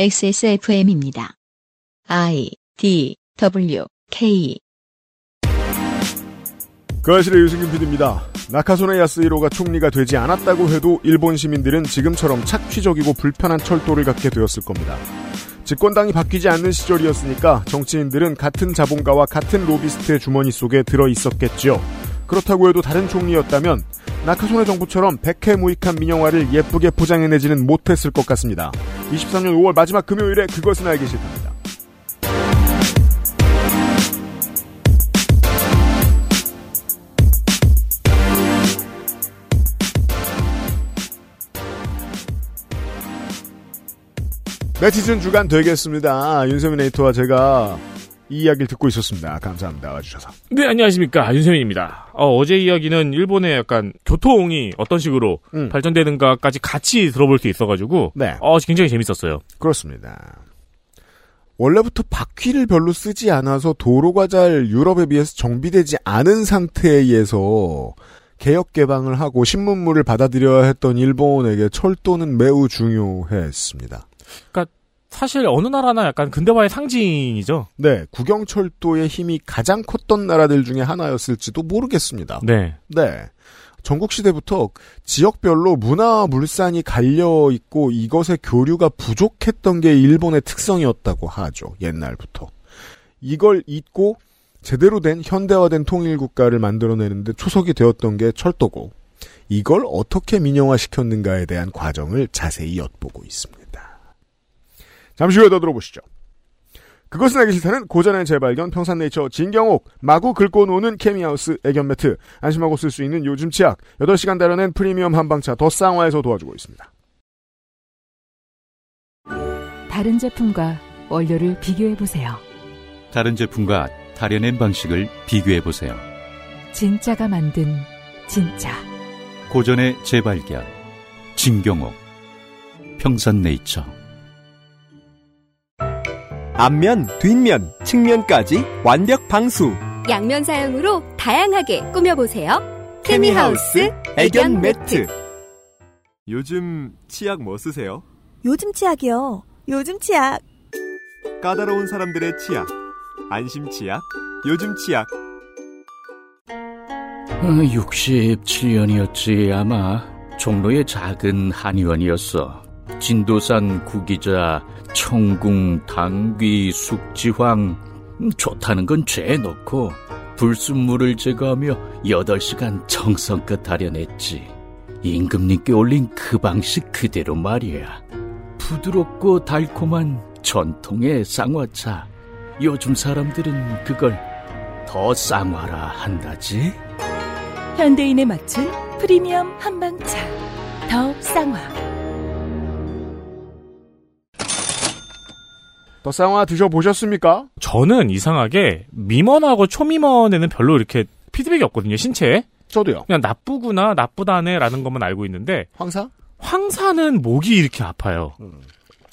XSFM입니다. I D W K 그 아실의 유승균 PD입니다. 나카소네 야스히로가 총리가 되지 않았다고 해도 일본 시민들은 지금처럼 착취적이고 불편한 철도를 갖게 되었을 겁니다. 집권당이 바뀌지 않는 시절이었으니까 정치인들은 같은 자본가와 같은 로비스트의 주머니 속에 들어 있었겠죠. 그렇다고 해도 다른 총리였다면 나카소네 정부처럼 백해무익한 민영화를 예쁘게 포장해내지는 못했을 것 같습니다. 23년 5월 마지막 금요일에 그것은 알기 싫답니다. 네티즌 주간 되겠습니다. 윤세민 에이터와 제가 이 이야기를 듣고 있었습니다. 감사합니다. 와주셔서. 네, 안녕하십니까. 윤세민입니다. 어, 제 이야기는 일본의 약간 교통이 어떤 식으로 음. 발전되는가까지 같이 들어볼 수 있어가지고, 네. 어, 굉장히 재밌었어요. 그렇습니다. 원래부터 바퀴를 별로 쓰지 않아서 도로가 잘 유럽에 비해서 정비되지 않은 상태에서 개혁 개방을 하고 신문물을 받아들여야 했던 일본에게 철도는 매우 중요했습니다. 사실 어느 나라나 약간 근대화의 상징이죠. 네, 국영철도의 힘이 가장 컸던 나라들 중에 하나였을지도 모르겠습니다. 네. 네. 전국 시대부터 지역별로 문화 물산이 갈려 있고 이것의 교류가 부족했던 게 일본의 특성이었다고 하죠. 옛날부터. 이걸 잊고 제대로 된 현대화된 통일 국가를 만들어내는데 초석이 되었던 게 철도고 이걸 어떻게 민영화시켰는가에 대한 과정을 자세히 엿보고 있습니다. 잠시 후에 더 들어보시죠. 그것은 알기 싫다는 고전의 재발견 평산네이처 진경옥 마구 긁고 노는 케미하우스 애견 매트 안심하고 쓸 수 있는 요즘 치약 8시간 다려낸 프리미엄 한방차 더 쌍화에서 도와주고 있습니다. 다른 제품과 원료를 비교해 보세요. 다른 제품과 다려낸 방식을 비교해 보세요. 진짜가 만든 진짜. 고전의 재발견. 진경옥. 평산네이처. 앞면, 뒷면, 측면까지 완벽 방수. 양면 사용으로 다양하게 꾸며보세요. 케미하우스 애견 매트. 요즘 치약 뭐 쓰세요? 요즘 치약이요. 요즘 치약. 까다로운 사람들의 치약. 안심 치약. 요즘 치약. 67년이었지 아마 종로의 작은 한의원이었어. 진도산 구기자, 청궁, 당귀, 숙지황 음, 좋다는 건 죄에 넣고 불순물을 제거하며 8시간 정성껏 다려냈지. 임금님께 올린 그 방식 그대로 말이야. 부드럽고 달콤한 전통의 쌍화차. 요즘 사람들은 그걸 더 쌍화라 한다지. 현대인에 맞춘 프리미엄 한방차. 더 쌍화. 더 쌍화 드셔보셨습니까? 저는 이상하게 미먼하고 초미먼에는 별로 이렇게 피드백이 없거든요, 신체에. 저도요. 그냥 나쁘구나, 나쁘다네라는 것만 알고 있는데, 황사? 황사는 목이 이렇게 아파요.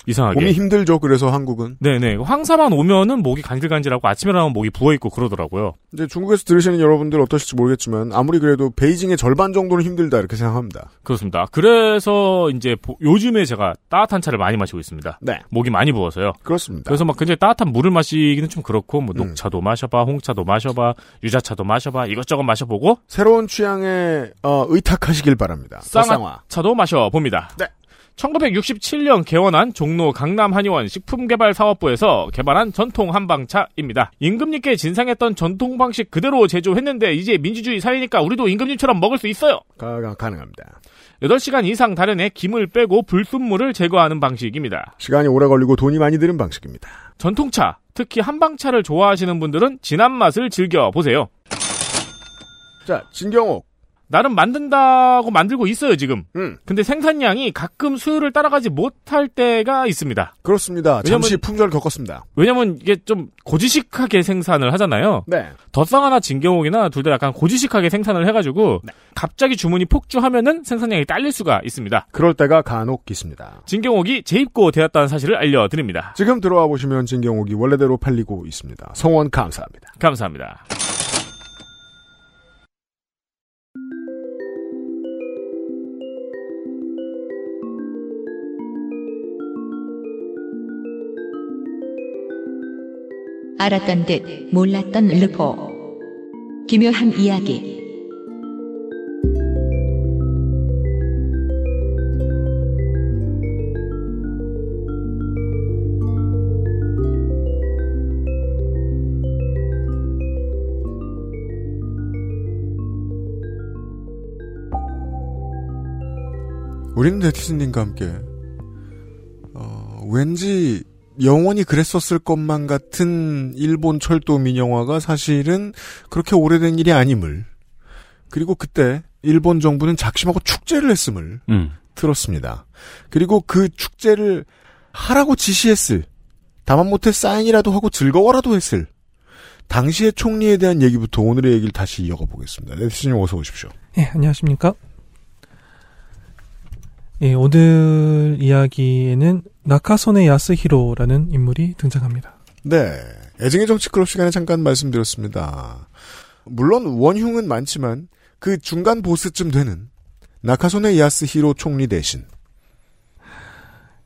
이상하게. 몸이 힘들죠. 그래서 한국은. 네네. 황사만 오면은 목이 간질간질하고 아침에 일어나면 목이 부어있고 그러더라고요. 이제 중국에서 들으시는 여러분들 어떠실지 모르겠지만 아무리 그래도 베이징의 절반 정도는 힘들다 이렇게 생각합니다. 그렇습니다. 그래서 이제 보- 요즘에 제가 따뜻한 차를 많이 마시고 있습니다. 네. 목이 많이 부어서요. 그렇습니다. 그래서 막 굉장히 따뜻한 물을 마시기는 좀 그렇고 뭐 음. 녹차도 마셔봐, 홍차도 마셔봐, 유자차도 마셔봐, 이것저것 마셔보고 새로운 취향에 어, 의탁하시길 바랍니다. 쌍화차도 마셔봅니다. 네. 1967년 개원한 종로 강남한의원 식품개발사업부에서 개발한 전통 한방차입니다. 임금님께 진상했던 전통 방식 그대로 제조했는데 이제 민주주의 사회니까 우리도 임금님처럼 먹을 수 있어요. 가, 가, 가능합니다. 8시간 이상 다른에 김을 빼고 불순물을 제거하는 방식입니다. 시간이 오래 걸리고 돈이 많이 드는 방식입니다. 전통차, 특히 한방차를 좋아하시는 분들은 진한 맛을 즐겨보세요. 자, 진경옥. 나름 만든다고 만들고 있어요, 지금. 음. 근데 생산량이 가끔 수요를 따라가지 못할 때가 있습니다. 그렇습니다. 왜냐면- 잠시 품절을 겪었습니다. 왜냐면 이게 좀 고지식하게 생산을 하잖아요. 네. 덧상하나 진경옥이나 둘 다 약간 고지식하게 생산을 해가지고 갑자기 주문이 폭주하면은 생산량이 딸릴 수가 있습니다. 그럴 때가 간혹 있습니다. 진경옥이 재입고 되었다는 사실을 알려드립니다. 지금 들어와 보시면 진경옥이 원래대로 팔리고 있습니다. 성원 감사합니다. 감사합니다. 알았던 듯 몰랐던 르포. 기묘한 이야기. 우리는 네티즌님과 함께 어, 왠지 영원히 그랬었을 것만 같은 일본 철도 민영화가 사실은 그렇게 오래된 일이 아님을 그리고 그때 일본 정부는 작심하고 축제를 했음을 음. 들었습니다. 그리고 그 축제를 하라고 지시했을 다만 못해 사인이라도 하고 즐거워라도 했을 당시의 총리에 대한 얘기부터 오늘의 얘기를 다시 이어가 보겠습니다. 네티즌님 어서 오십시오. 예, 안녕하십니까. 예, 오늘 이야기에는 나카소네 야스히로라는 인물이 등장합니다. 네. 애증의 정치 클럽 시간에 잠깐 말씀드렸습니다. 물론 원흉은 많지만 그 중간 보스쯤 되는 나카소네 야스히로 총리 대신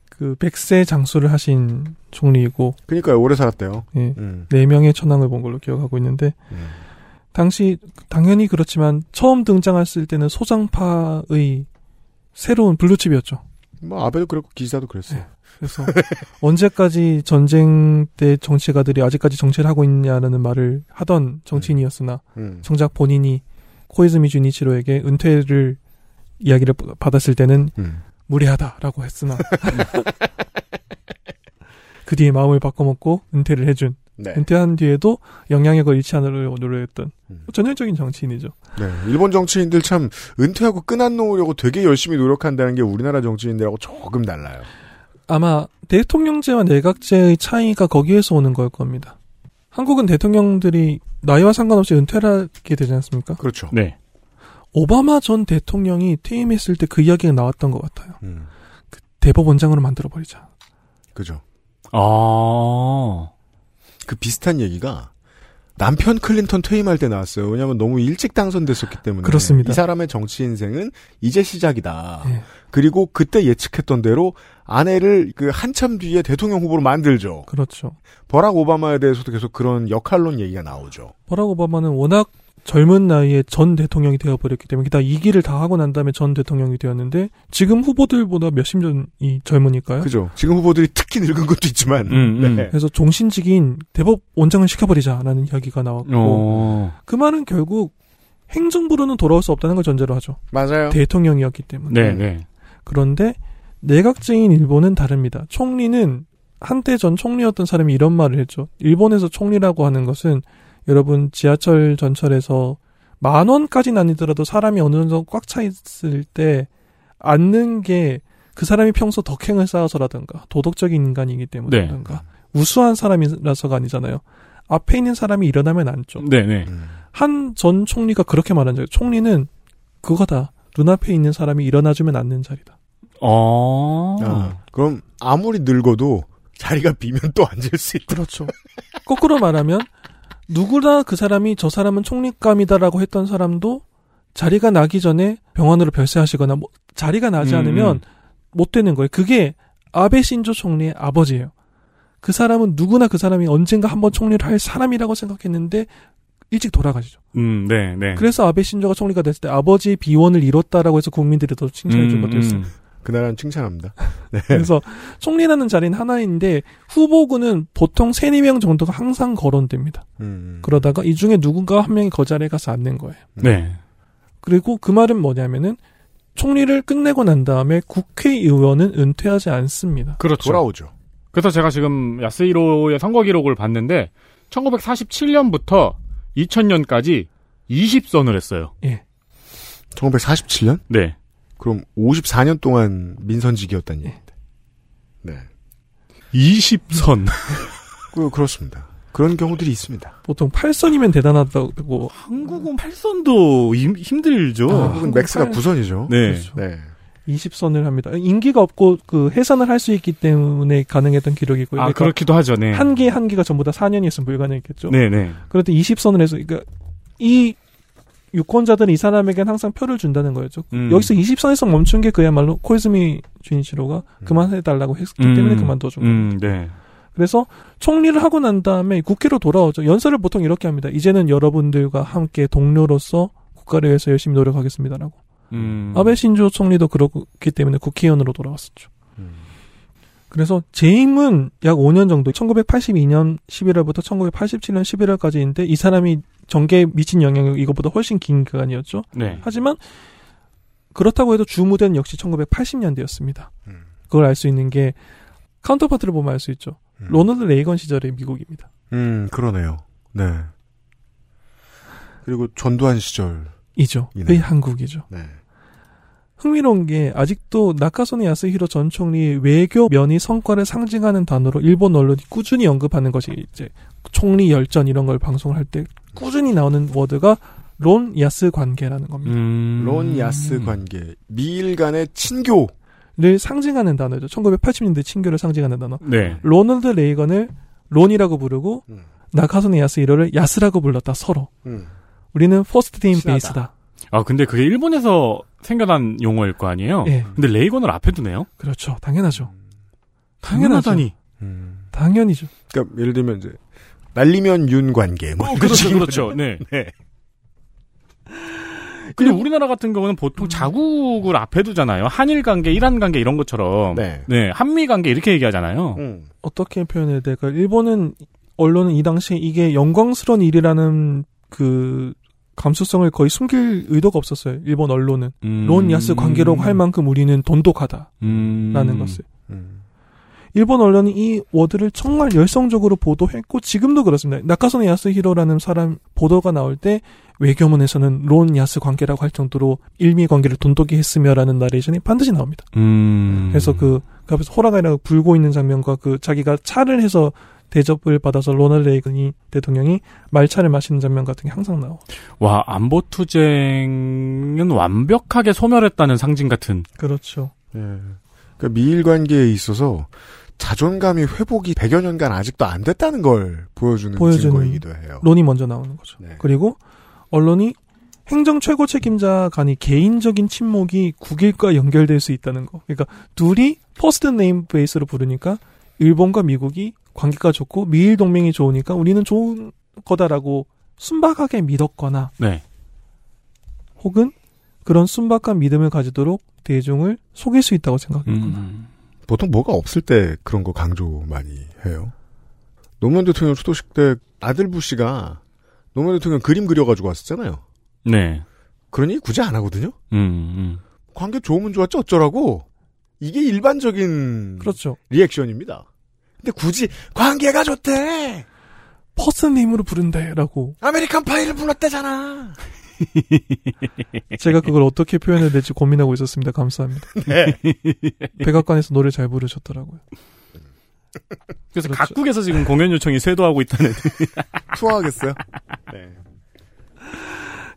그 백세 장수를 하신 총리이고 그러니까요. 오래 살았대요. 예. 음. 네 명의 천황을 본 걸로 기억하고 있는데 당시 당연히 그렇지만 처음 등장했을 때는 소장파의 새로운 블루칩이었죠. 뭐 아베도 그랬고 기사도 그랬어요. 그래서 언제까지 전쟁 때 정치가들이 아직까지 정치를 하고 있냐라는 말을 하던 정치인이었으나 음. 정작 본인이 코이즈미 주니치로에게 은퇴를 이야기를 받았을 때는 음. 무리하다라고 했으나 그 뒤에 마음을 바꿔먹고 은퇴를 해준 네. 은퇴한 뒤에도 영향력을 잃지 않으려 노력했던 전형적인 정치인이죠. 네. 일본 정치인들 참 은퇴하고 끈안 놓으려고 되게 열심히 노력한다는 게 우리나라 정치인들하고 조금 달라요. 아마 대통령제와 내각제의 차이가 거기에서 오는 걸 겁니다. 한국은 대통령들이 나이와 상관없이 은퇴를 하게 되지 않습니까? 그렇죠. 네. 오바마 전 대통령이 퇴임했을 때 그 이야기가 나왔던 것 같아요. 음. 그 대법원장으로 만들어버리자. 그죠. 아. 그 비슷한 얘기가 남편 클린턴 퇴임할 때 나왔어요. 왜냐하면 너무 일찍 당선됐었기 때문에. 그렇습니다. 이 사람의 정치 인생은 이제 시작이다. 예. 그리고 그때 예측했던 대로 아내를 그 한참 뒤에 대통령 후보로 만들죠. 그렇죠. 버락 오바마에 대해서도 계속 그런 역할론 얘기가 나오죠. 버락 오바마는 워낙 젊은 나이에 전 대통령이 되어버렸기 때문에 게다가 이 길을 다 하고 난 다음에 전 대통령이 되었는데 지금 후보들보다 몇십 년이 젊으니까요. 그죠. 지금 후보들이 특히 늙은 것도 있지만. 음, 음. 네. 그래서 종신직인 대법 원장을 시켜버리자라는 이야기가 나왔고 어. 그 말은 결국 행정부로는 돌아올 수 없다는 걸 전제로 하죠. 맞아요. 대통령이었기 때문에. 네, 네. 그런데 내각제인 일본은 다릅니다. 총리는 한때 전 총리였던 사람이 이런 말을 했죠. 일본에서 총리라고 하는 것은 여러분 지하철 전철에서 만 원까지는 아니더라도 사람이 어느 정도 꽉 차 있을 때 앉는 게 그 사람이 평소 덕행을 쌓아서라든가 도덕적인 인간이기 때문이라든가 우수한 사람이라서가 아니잖아요. 앞에 있는 사람이 일어나면 앉죠. 네, 네. 한 전 총리가 그렇게 말한 적이에요. 총리는 그거다. 눈앞에 있는 사람이 일어나주면 앉는 자리다. 어. 아, 그럼 아무리 늙어도 자리가 비면 또 앉을 수 있다. 그렇죠. 거꾸로 말하면 누구나 그 사람이 저 사람은 총리감이다라고 했던 사람도 자리가 나기 전에 병원으로 별세하시거나 뭐 자리가 나지 음. 않으면 못 되는 거예요. 그게 아베 신조 총리의 아버지예요. 그 사람은 누구나 그 사람이 언젠가 한번 총리를 할 사람이라고 생각했는데 일찍 돌아가시죠. 음, 네, 네. 그래서 아베 신조가 총리가 됐을 때 아버지의 비원을 이뤘다라고 해서 국민들이 더 칭찬해 준 음, 것도 있어요. 음. 그 나라는 칭찬합니다. 네. 그래서 총리라는 자리는 하나인데 후보군은 보통 3, 4명 정도가 항상 거론됩니다. 음. 그러다가 이 중에 누군가 한 명이 그 자리에 가서 앉는 거예요. 네. 그리고 그 말은 뭐냐면은 총리를 끝내고 난 다음에 국회의원은 은퇴하지 않습니다. 그렇죠. 돌아오죠. 그래서 제가 지금 야스히로의 선거 기록을 봤는데 1947년부터 2000년까지 20선을 했어요. 예. 1947년? 네. 그럼 54년 동안 민선직이었다는 얘기인데. 네. 20선. 그, 그렇습니다. 그런 경우들이 있습니다. 보통 8선이면 대단하다고. 한국은 8선도 힘, 힘들죠. 아, 한국은 맥스가 팔- 9선이죠. 네. 그렇죠. 네. 20선을 합니다. 인기가 없고 그 해산을 할 수 있기 때문에 가능했던 기록이고요. 아, 그렇기도 하죠. 네. 한 개 한 개가 전부 다 4년이었으면 불가능했겠죠. 네, 네. 그런데 20선을 해서 그러니까 이 유권자들은 이 사람에겐 항상 표를 준다는 거였죠. 음. 여기서 20선에서 멈춘 게 그야말로 코이즈미 주니치로가 그만해달라고 했기 때문에 그만둬준 거예요. 음, 네. 그래서 총리를 하고 난 다음에 국회로 돌아오죠. 연설을 보통 이렇게 합니다. 이제는 여러분들과 함께 동료로서 국가를 위해서 열심히 노력하겠습니다라고. 음. 아베 신조 총리도 그렇기 때문에 국회의원으로 돌아왔었죠. 음. 그래서 재임은 약 5년 정도, 1982년 11월부터 1987년 11월까지인데 이 사람이 정계에 미친 영향이 이것보다 훨씬 긴 기간이었죠. 네. 하지만 그렇다고 해도 주무대는 역시 1980년대였습니다. 그걸 알 수 있는 게 counterpart를 보면 알 수 있죠. 로널드 레이건 시절의 미국입니다. 음, 그러네요. 네. 그리고 전두환 시절. 이죠. 이네. 의 한국이죠. 네. 흥미로운 게 아직도 나카소네 야스히로 전 총리의 외교 면이 성과를 상징하는 단어로 일본 언론이 꾸준히 언급하는 것이 이제 총리 열전 이런 걸 방송을 할 때 꾸준히 나오는 word가 론 야스 관계라는 겁니다. 음. 론 야스 관계. 미일 간의 친교. 를 상징하는 단어죠. 1980년대 친교를 상징하는 단어. 네. 로널드 레이건을 론이라고 부르고 음. 나카소네 야스히로를 야스라고 불렀다 서로. 음. 우리는 first name base다. 아, 근데 그게 일본에서 생겨난 용어일 거 아니에요? 예. 근데 레이건을 앞에 두네요? 그렇죠. 당연하죠. 당연하다니. 음. 당연히죠. 그러니까 예를 들면 이제 날리면 윤 관계. 뭐 이런 그렇죠, 그렇죠. 네. 네. 근데 우리나라 같은 경우는 보통 자국을 앞에 두잖아요. 한일 관계, 이란 관계 이런 것처럼. 네. 한미 관계 이렇게 얘기하잖아요. 음. 어떻게 표현해야 될까? 일본은 언론은 이 당시에 이게 영광스러운 일이라는 그 감수성을 거의 숨길 의도가 없었어요. 일본 언론은 음. 론 야스 관계라고 할 만큼 우리는 돈독하다라는 음. 것을. 음. 일본 언론이 이 워드를 정말 열성적으로 보도했고 지금도 그렇습니다. 나카소네 야스히로라는 사람 보도가 나올 때 외교문에서는 론 야스 관계라고 할 정도로 일미 관계를 돈독히 했으며라는 나레이션이 반드시 나옵니다. 음. 그래서 그, 그 앞에서 호랑이라고 불고 있는 장면과 그 자기가 차를 해서 대접을 받아서 로널드 레이건이 대통령이 말차를 마시는 장면 같은 게 항상 나와. 와, 안보 투쟁은 완벽하게 소멸했다는 상징 같은. 그렇죠. 예. 그러니까 미일 관계에 있어서 자존감이 회복이 100여 년간 아직도 안 됐다는 걸 보여주는, 보여주는 증거이기도 해요. 론이 먼저 나오는 거죠. 네. 그리고 언론이 행정 최고 책임자 간이 개인적인 친목이 국익과 연결될 수 있다는 거. 그러니까 둘이 first name base로 부르니까 일본과 미국이 관계가 좋고 미일 동맹이 좋으니까 우리는 좋은 거다라고 순박하게 믿었거나 네. 혹은 그런 순박한 믿음을 가지도록 대중을 속일 수 있다고 생각했구나. 음. 보통 뭐가 없을 때 그런 거 강조 많이 해요. 노무현 대통령 추도식 때 아들 부시가 노무현 대통령 그림 그려가지고 왔었잖아요. 네. 그러니 굳이 안 하거든요. 음, 음. 관계 좋으면 좋았지 어쩌라고. 이게 일반적인 그렇죠. 리액션입니다. 근데 굳이 관계가 좋대. first name으로 부른대라고 American Pie를 불렀대잖아. 제가 그걸 어떻게 표현해야 될지 고민하고 있었습니다. 감사합니다. 네. 백악관에서 노래 잘 부르셨더라고요. 그래서 그렇죠. 각국에서 지금 공연 요청이 쇄도하고 있다는. 투어하겠어요? 네.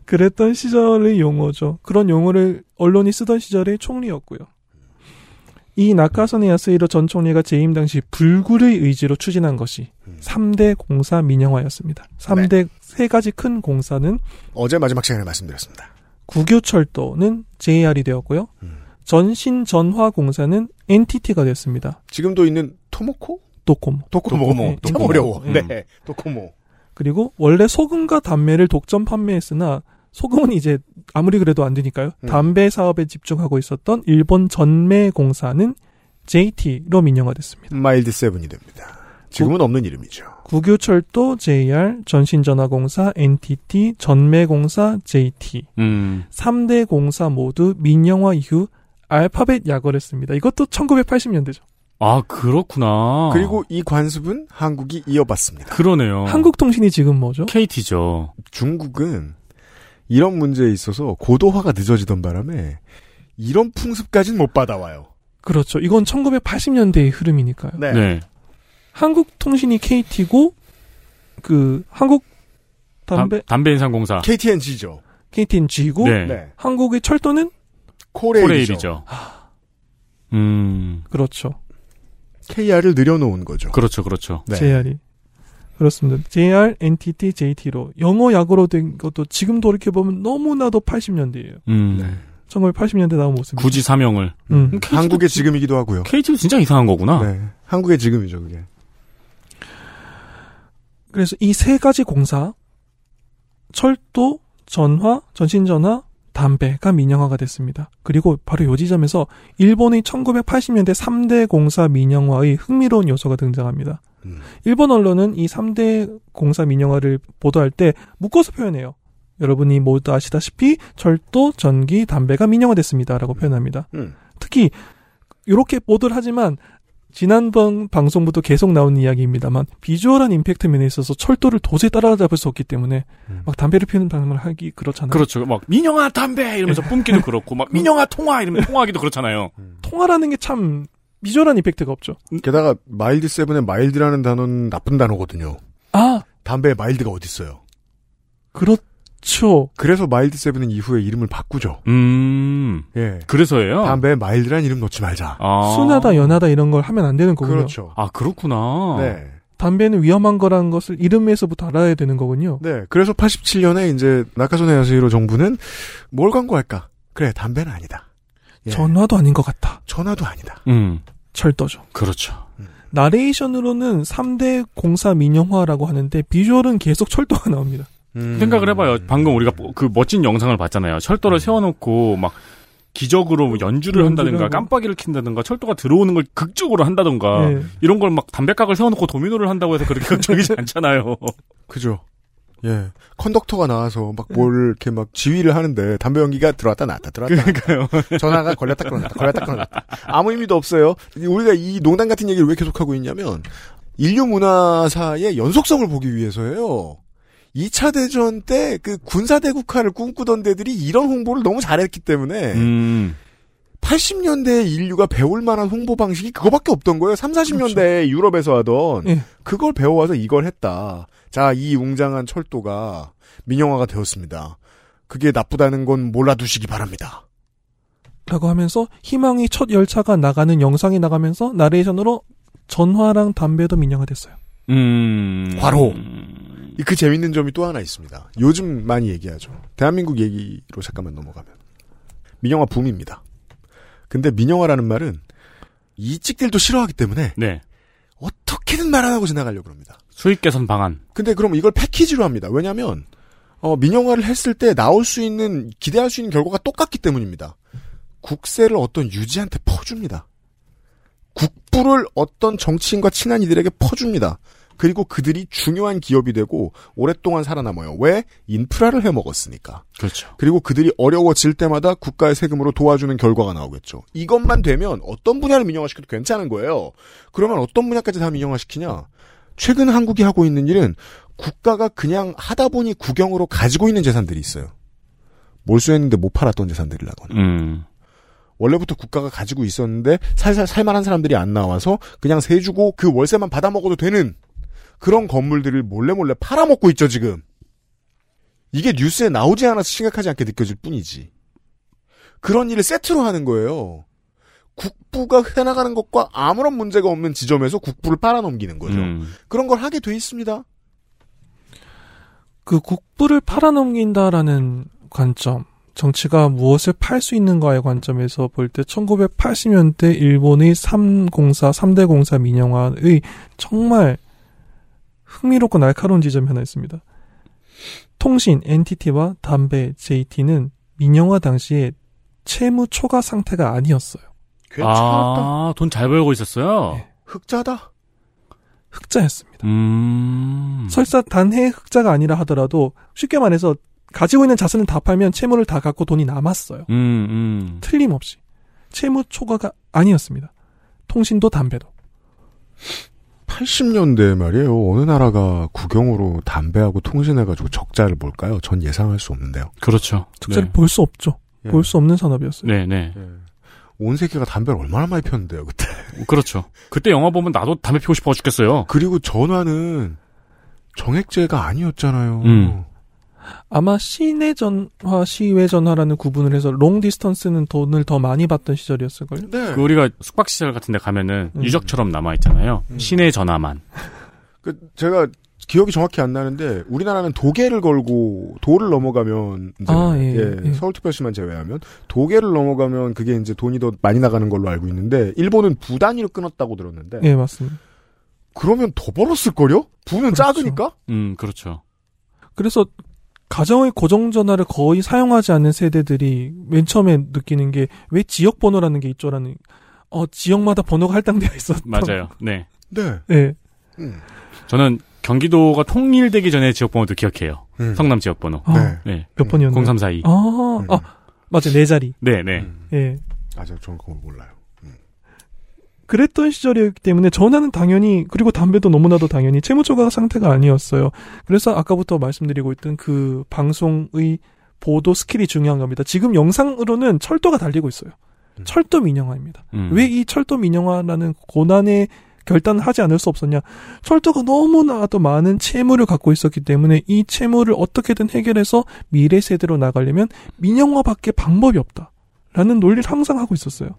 그랬던 시절의 용어죠. 그런 용어를 언론이 쓰던 시절의 총리였고요. 이 나카소네 야스히로 전 총리가 재임 당시 불굴의 의지로 추진한 것이 3대 공사 민영화였습니다. 3대 세 가지 큰 공사는 어제 마지막 시간에 말씀드렸습니다. 국유철도는 JR이 되었고요. 전신전화공사는 NTT가 됐습니다. 지금도 있는 토모코? 도코모. 도코모. 도코모. 참 도코모. 어려워. 음. 네. 도코모. 그리고 원래 소금과 담배를 독점 판매했으나 소금은 이제 아무리 그래도 안 되니까요. 음. 담배 사업에 집중하고 있었던 일본 전매 공사는 JT로 민영화됐습니다. 마일드 세븐이 됩니다. 지금은 없는 이름이죠. 국유철도 JR, 전신전화공사 NTT, 전매공사 JT. 음. 3대 공사 모두 민영화 이후 알파벳 약어를 씁니다. 이것도 1980년대죠. 아, 그렇구나. 그리고 이 관습은 한국이 이어받습니다. 그러네요. 한국통신이 지금 뭐죠? KT죠. 중국은 이런 문제에 있어서 고도화가 늦어지던 바람에 이런 풍습까지는 못 받아와요. 그렇죠. 이건 1980년대의 흐름이니까요. 네. 네. 한국통신이 KT고 그 한국 담배 담, 담배 인상공사. KTNG죠. KT는 G고 네. 네. 한국의 철도는 코레일이죠. 코레일이죠. 음. 그렇죠. KR을 늘여놓은 거죠. 그렇죠, 그렇죠. 네. JR이 그렇습니다. JR, NTT, JT로 영어 약으로 된 것도 지금 돌이켜 보면 너무나도 80년대예요. 음. 네. 1980년대 나온 모습. 굳이 사명을. 음. KT 도 한국의 지- 지금이기도 하고요. KT도 진짜 이상한 거구나. 네. 한국의 지금이죠, 그게. 그래서 이 세 가지 공사 철도, 전화, 전신전화, 담배가 민영화가 됐습니다. 그리고 바로 요 지점에서 일본의 1980년대 3대 공사 민영화의 흥미로운 요소가 등장합니다. 음. 일본 언론은 이 3대 공사 민영화를 보도할 때 묶어서 표현해요. 여러분이 모두 아시다시피 철도, 전기, 담배가 민영화됐습니다라고 표현합니다. 음. 특히 이렇게 보도를 하지만 지난번 방송부터 계속 나온 이야기입니다만 비주얼한 임팩트 면에 있어서 철도를 도저히 따라잡을 수 없기 때문에 막 담배를 피우는 방송을 하기 그렇잖아요. 그렇죠. 막 민영화 담배 이러면서 뿜기도 그렇고 막 민영화 통화 이러면 통화하기도 그렇잖아요. 통화라는 게 참 비주얼한 임팩트가 없죠. 게다가 마일드 세븐의 mild라는 단어는 나쁜 단어거든요. 아 담배에 mild가 어딨어요. 그렇죠. 그래서 마일드 세븐은 이후에 이름을 바꾸죠. 음. 예. 그래서예요. 담배에 mild라는 이름 넣지 말자. 아. 순하다, 연하다 이런 걸 하면 안 되는 거군요. 그렇죠. 아 그렇구나. 네. 담배는 위험한 거라는 것을 이름에서부터 알아야 되는 거군요. 네. 그래서 87년에 이제 나카소네 야스히로 정부는 뭘 광고할까? 그래, 담배는 아니다. 예. 전화도 아닌 것 같다. 전화도 아니다. 음. 철도죠. 그렇죠. 나레이션으로는 3대 공사 민영화라고 하는데 비주얼은 계속 철도가 나옵니다. 음. 생각을 해봐요. 방금 우리가 그 멋진 영상을 봤잖아요. 철도를 세워놓고 막 기적으로 뭐 연주를 한다든가. 깜빡이를 킨다든가 철도가 들어오는 걸 극적으로 한다든가 네. 이런 걸 막 담배각을 세워놓고 도미노를 한다고 해서 그렇게 극적이지 않잖아요. 그죠. 예. 컨덕터가 나와서 막 뭘 이렇게 막 지휘를 하는데 담배 연기가 들어왔다 나왔다 들어왔다 그러니까요. 나왔다. 전화가 걸렸다 끊었다 걸렸다 끊었다. 아무 의미도 없어요. 우리가 이 농담 같은 얘기를 왜 계속하고 있냐면 인류 문화사의 연속성을 보기 위해서예요. 2차 대전 때 그 군사 대국화를 꿈꾸던 데들이 이런 홍보를 너무 잘했기 때문에 음. 80년대 인류가 배울 만한 홍보 방식이 그거밖에 없던 거예요. 3, 40년대에 유럽에서 하던 예. 그걸 배워와서 이걸 했다. 자, 이 웅장한 철도가 민영화가 되었습니다. 그게 나쁘다는 건 몰라두시기 바랍니다. 라고 하면서 희망의 첫 열차가 나가는 영상이 나가면서 나레이션으로 전화랑 담배도 민영화 됐어요. 음. 과로. 그 재밌는 점이 또 하나 있습니다. 요즘 많이 얘기하죠. 대한민국 얘기로 잠깐만 넘어가면. 민영화 붐입니다. 근데 민영화라는 말은 이찍들도 싫어하기 때문에 네. 어떻게든 말 안 하고 지나가려고 합니다. 수익 개선 방안. 근데 그럼 이걸 패키지로 합니다. 왜냐하면 어, 민영화를 했을 때 나올 수 있는 기대할 수 있는 결과가 똑같기 때문입니다. 국세를 어떤 유지한테 퍼줍니다. 국부를 어떤 정치인과 친한 이들에게 퍼줍니다. 그리고 그들이 중요한 기업이 되고 오랫동안 살아남아요. 왜? 인프라를 해먹었으니까. 그렇죠. 그리고 그들이 어려워질 때마다 국가의 세금으로 도와주는 결과가 나오겠죠. 이것만 되면 어떤 분야를 민영화시켜도 괜찮은 거예요. 그러면 어떤 분야까지 다 민영화시키냐? 최근 한국이 하고 있는 일은 국가가 그냥 하다 보니 국영으로 가지고 있는 재산들이 있어요. 몰수했는데 못 팔았던 재산들이라거나. 음. 원래부터 국가가 가지고 있었는데 살살 살만한 사람들이 안 나와서 그냥 세 주고 그 월세만 받아 먹어도 되는 그런 건물들을 몰래 몰래 팔아먹고 있죠 지금. 이게 뉴스에 나오지 않아서 심각하지 않게 느껴질 뿐이지. 그런 일을 세트로 하는 거예요. 국부가 해나가는 것과 아무런 문제가 없는 지점에서 국부를 빨아넘기는 거죠. 음. 그런 걸 하게 돼 있습니다. 그 국부를 팔아넘긴다라는 관점, 정치가 무엇을 팔 수 있는가의 관점에서 볼 때 1980년대 일본의 3공사, 3대 공사 민영화의 정말 흥미롭고 날카로운 지점이 하나 있습니다. 통신, NTT와 담배, JT는 민영화 당시에 채무 초과 상태가 아니었어요. 괜찮았다. 아, 돈 잘 벌고 있었어요? 흑자다. 흑자였습니다. 음. 설사 단해 흑자가 아니라 하더라도 쉽게 말해서 가지고 있는 자산을 다 팔면 채무를 다 갖고 돈이 남았어요. 음, 음. 틀림없이. 채무 초과가 아니었습니다. 통신도 담배도. 80년대 말이에요. 어느 나라가 국영으로 담배하고 통신해가지고 적자를 볼까요? 전 예상할 수 없는데요. 그렇죠. 적자를 네. 볼수 없죠. 예. 볼수 없는 산업이었어요. 네, 네. 온 세계가 담배를 얼마나 많이 폈는데요, 그때. 그렇죠. 그때 영화 보면 나도 담배 피우고 싶어 죽겠어요. 그리고 전화는 정액제가 아니었잖아요. 음. 아마 시내 전화, 시외 전화라는 구분을 해서 long distance는 돈을 더 많이 받던 시절이었을걸요. 네. 그 우리가 숙박 시설 같은 데 가면은 음. 유적처럼 남아있잖아요. 시내 전화만. 그 제가 기억이 정확히 안 나는데 우리나라는 도계를 걸고 도를 넘어가면 이제 아, 예, 예, 예. 서울특별시만 제외하면 도계를 넘어가면 그게 이제 돈이 더 많이 나가는 걸로 알고 있는데 일본은 부 단위로 끊었다고 들었는데 예, 맞습니다. 그러면 더 벌었을 걸요? 부는 그렇죠. 작으니까? 음, 그렇죠. 그래서 가정의 고정전화를 거의 사용하지 않는 세대들이 맨 처음에 느끼는 게 왜 지역 번호라는 게 있죠라는 어 지역마다 번호가 할당되어 있었던 맞아요. 네. 네. 네. 음. 저는 경기도가 통일되기 전에 지역번호도 기억해요. 음. 성남 지역번호. 아, 네. 네. 몇 번이었나요? 0342. 아, 아 맞아 네 자리. 네, 네. 음. 예. 맞아요. 저는 그걸 몰라요. 그랬던 시절이었기 때문에 전화는 당연히 그리고 담배도 너무나도 당연히 채무초과 상태가 아니었어요. 그래서 아까부터 말씀드리고 있던 그 방송의 보도 skill이 중요한 겁니다. 지금 영상으로는 철도가 달리고 있어요. 음. 철도 민영화입니다. 음. 왜이 철도 민영화라는 고난의 결단을 하지 않을 수 없었냐? 철도가 너무나도 많은 채무를 갖고 있었기 때문에 이 채무를 어떻게든 해결해서 미래 세대로 나가려면 민영화밖에 방법이 없다 라는 논리를 항상 하고 있었어요.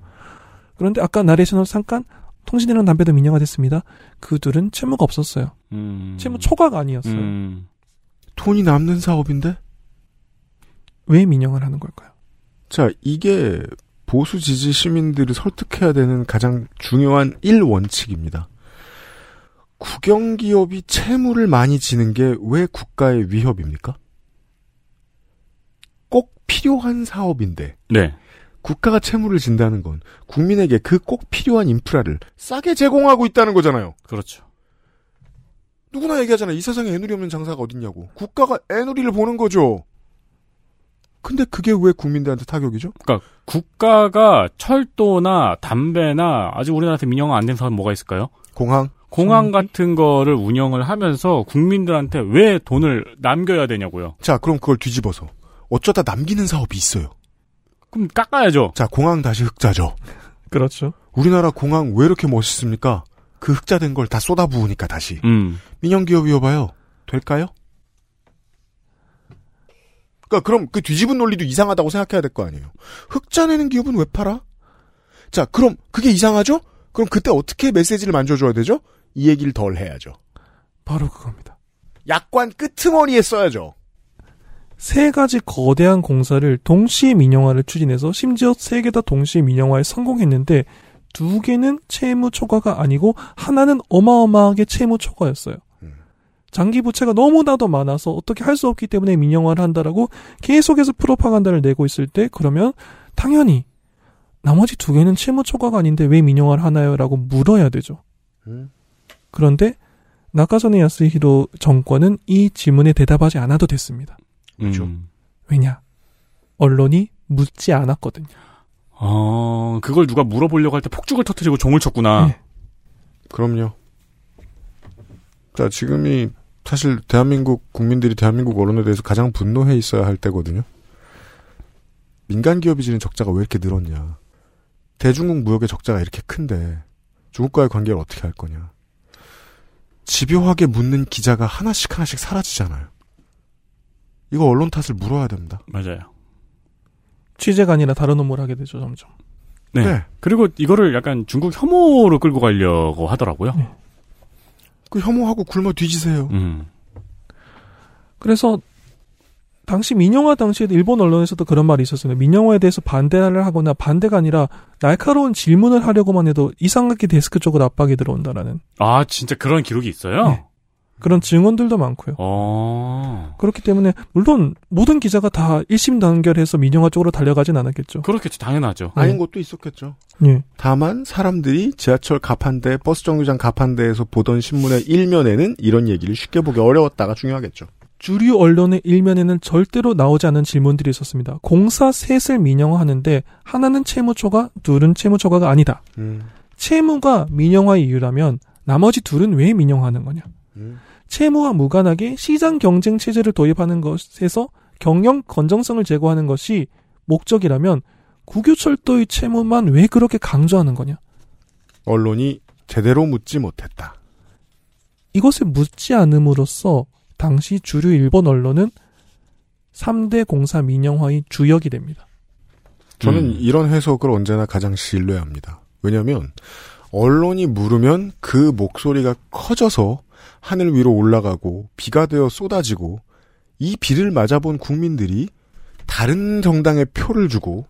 그런데 아까 나레이션으로 잠깐 통신이랑 담배도 민영화됐습니다. 그 둘은 채무가 없었어요. 음. 채무 초과가 아니었어요. 음. 돈이 남는 사업인데? 왜 민영을 하는 걸까요? 자, 이게 보수 지지 시민들을 설득해야 되는 가장 중요한 1원칙입니다. 국영기업이 채무를 많이 지는 게 왜 국가의 위협입니까? 꼭 필요한 사업인데 네. 국가가 채무를 진다는 건 국민에게 그 꼭 필요한 인프라를 싸게 제공하고 있다는 거잖아요. 그렇죠. 누구나 얘기하잖아요. 이 세상에 애누리 없는 장사가 어딨냐고. 국가가 애누리를 보는 거죠. 근데 그게 왜 국민들한테 타격이죠? 그러니까 국가가 철도나 담배나 아직 우리나라한테 민영화 안 된 사업 뭐가 있을까요? 공항. 공항 같은 거를 운영을 하면서 국민들한테 왜 돈을 남겨야 되냐고요. 자, 그럼 그걸 뒤집어서 어쩌다 남기는 사업이 있어요. 그럼 깎아야죠. 자, 공항 다시 흑자죠. 그렇죠. 우리나라 공항 왜 이렇게 멋있습니까? 그 흑자된 걸 다 쏟아부으니까 다시. 음. 민영 기업이어봐요. 될까요? 그러니까 그럼 그 뒤집은 논리도 이상하다고 생각해야 될 거 아니에요. 흑자 내는 기업은 왜 팔아? 자, 그럼 그게 이상하죠? 그럼 그때 어떻게 메시지를 만져줘야 되죠? 이 얘기를 덜 해야죠. 바로 그겁니다. 약관 끄트머리에 써야죠. 세 가지 거대한 공사를 동시에 민영화를 추진해서 심지어 세 개 다 동시에 민영화에 성공했는데 두 개는 채무 초과가 아니고 하나는 어마어마하게 채무 초과였어요. 장기 부채가 너무나도 많아서 어떻게 할 수 없기 때문에 민영화를 한다라고 계속해서 프로파간다를 내고 있을 때 그러면 당연히 나머지 두 개는 채무 초과가 아닌데 왜 민영화를 하나요?라고 물어야 되죠. 음. 그런데 나카소네 야스히로 정권은 이 질문에 대답하지 않아도 됐습니다. 그렇죠. 음. 왜냐? 언론이 묻지 않았거든요. 어, 그걸 누가 물어보려고 할 때 폭죽을 터트리고 종을 쳤구나. 네. 그럼요. 자, 지금이 사실 대한민국 국민들이 대한민국 언론에 대해서 가장 분노해 있어야 할 때거든요. 민간 기업이 지는 적자가 왜 이렇게 늘었냐. 대중국 무역의 적자가 이렇게 큰데 중국과의 관계를 어떻게 할 거냐. 집요하게 묻는 기자가 하나씩 하나씩 사라지잖아요. 이거 언론 탓을 물어야 됩니다. 맞아요. 취재가 아니라 다른 업무를 하게 되죠, 점점. 네. 네. 그리고 이거를 약간 중국 혐오로 끌고 가려고 하더라고요. 네. 그 혐오하고 굶어 뒤지세요. 음. 그래서 당시 민영화 당시에도 일본 언론에서도 그런 말이 있었어요. 민영화에 대해서 반대를 하거나 반대가 아니라 날카로운 질문을 하려고만 해도 이상하게 데스크 쪽으로 압박이 들어온다라는 아, 진짜 그런 기록이 있어요? 네. 그런 증언들도 많고요. 어. 그렇기 때문에 물론 모든 기자가 다 일심 단결해서 민영화 쪽으로 달려가진 않았겠죠. 그렇겠죠. 당연하죠. 네. 아닌 것도 있었겠죠. 예. 다만 사람들이 지하철 가판대, 버스 정류장 가판대에서 보던 신문의 일면에는 이런 얘기를 쉽게 보기 어려웠다가 중요하겠죠. 주류 언론의 일면에는 절대로 나오지 않은 질문들이 있었습니다. 공사 셋을 민영화하는데 하나는 채무 초과, 둘은 채무 초과가 아니다. 음, 채무가 민영화의 이유라면 나머지 둘은 왜 민영화하는 거냐? 음. 채무와 무관하게 시장 경쟁 체제를 도입하는 것에서 경영 건정성을 제고하는 것이 목적이라면 국유철도의 채무만 왜 그렇게 강조하는 거냐? 언론이 제대로 묻지 못했다. 이것을 묻지 않음으로써 당시 주류 일본 언론은 3대 공사 민영화의 주역이 됩니다. 저는 음. 이런 해석을 언제나 가장 신뢰합니다. 왜냐하면 언론이 물으면 그 목소리가 커져서 하늘 위로 올라가고 비가 되어 쏟아지고 이 비를 맞아본 국민들이 다른 정당에 표를 주고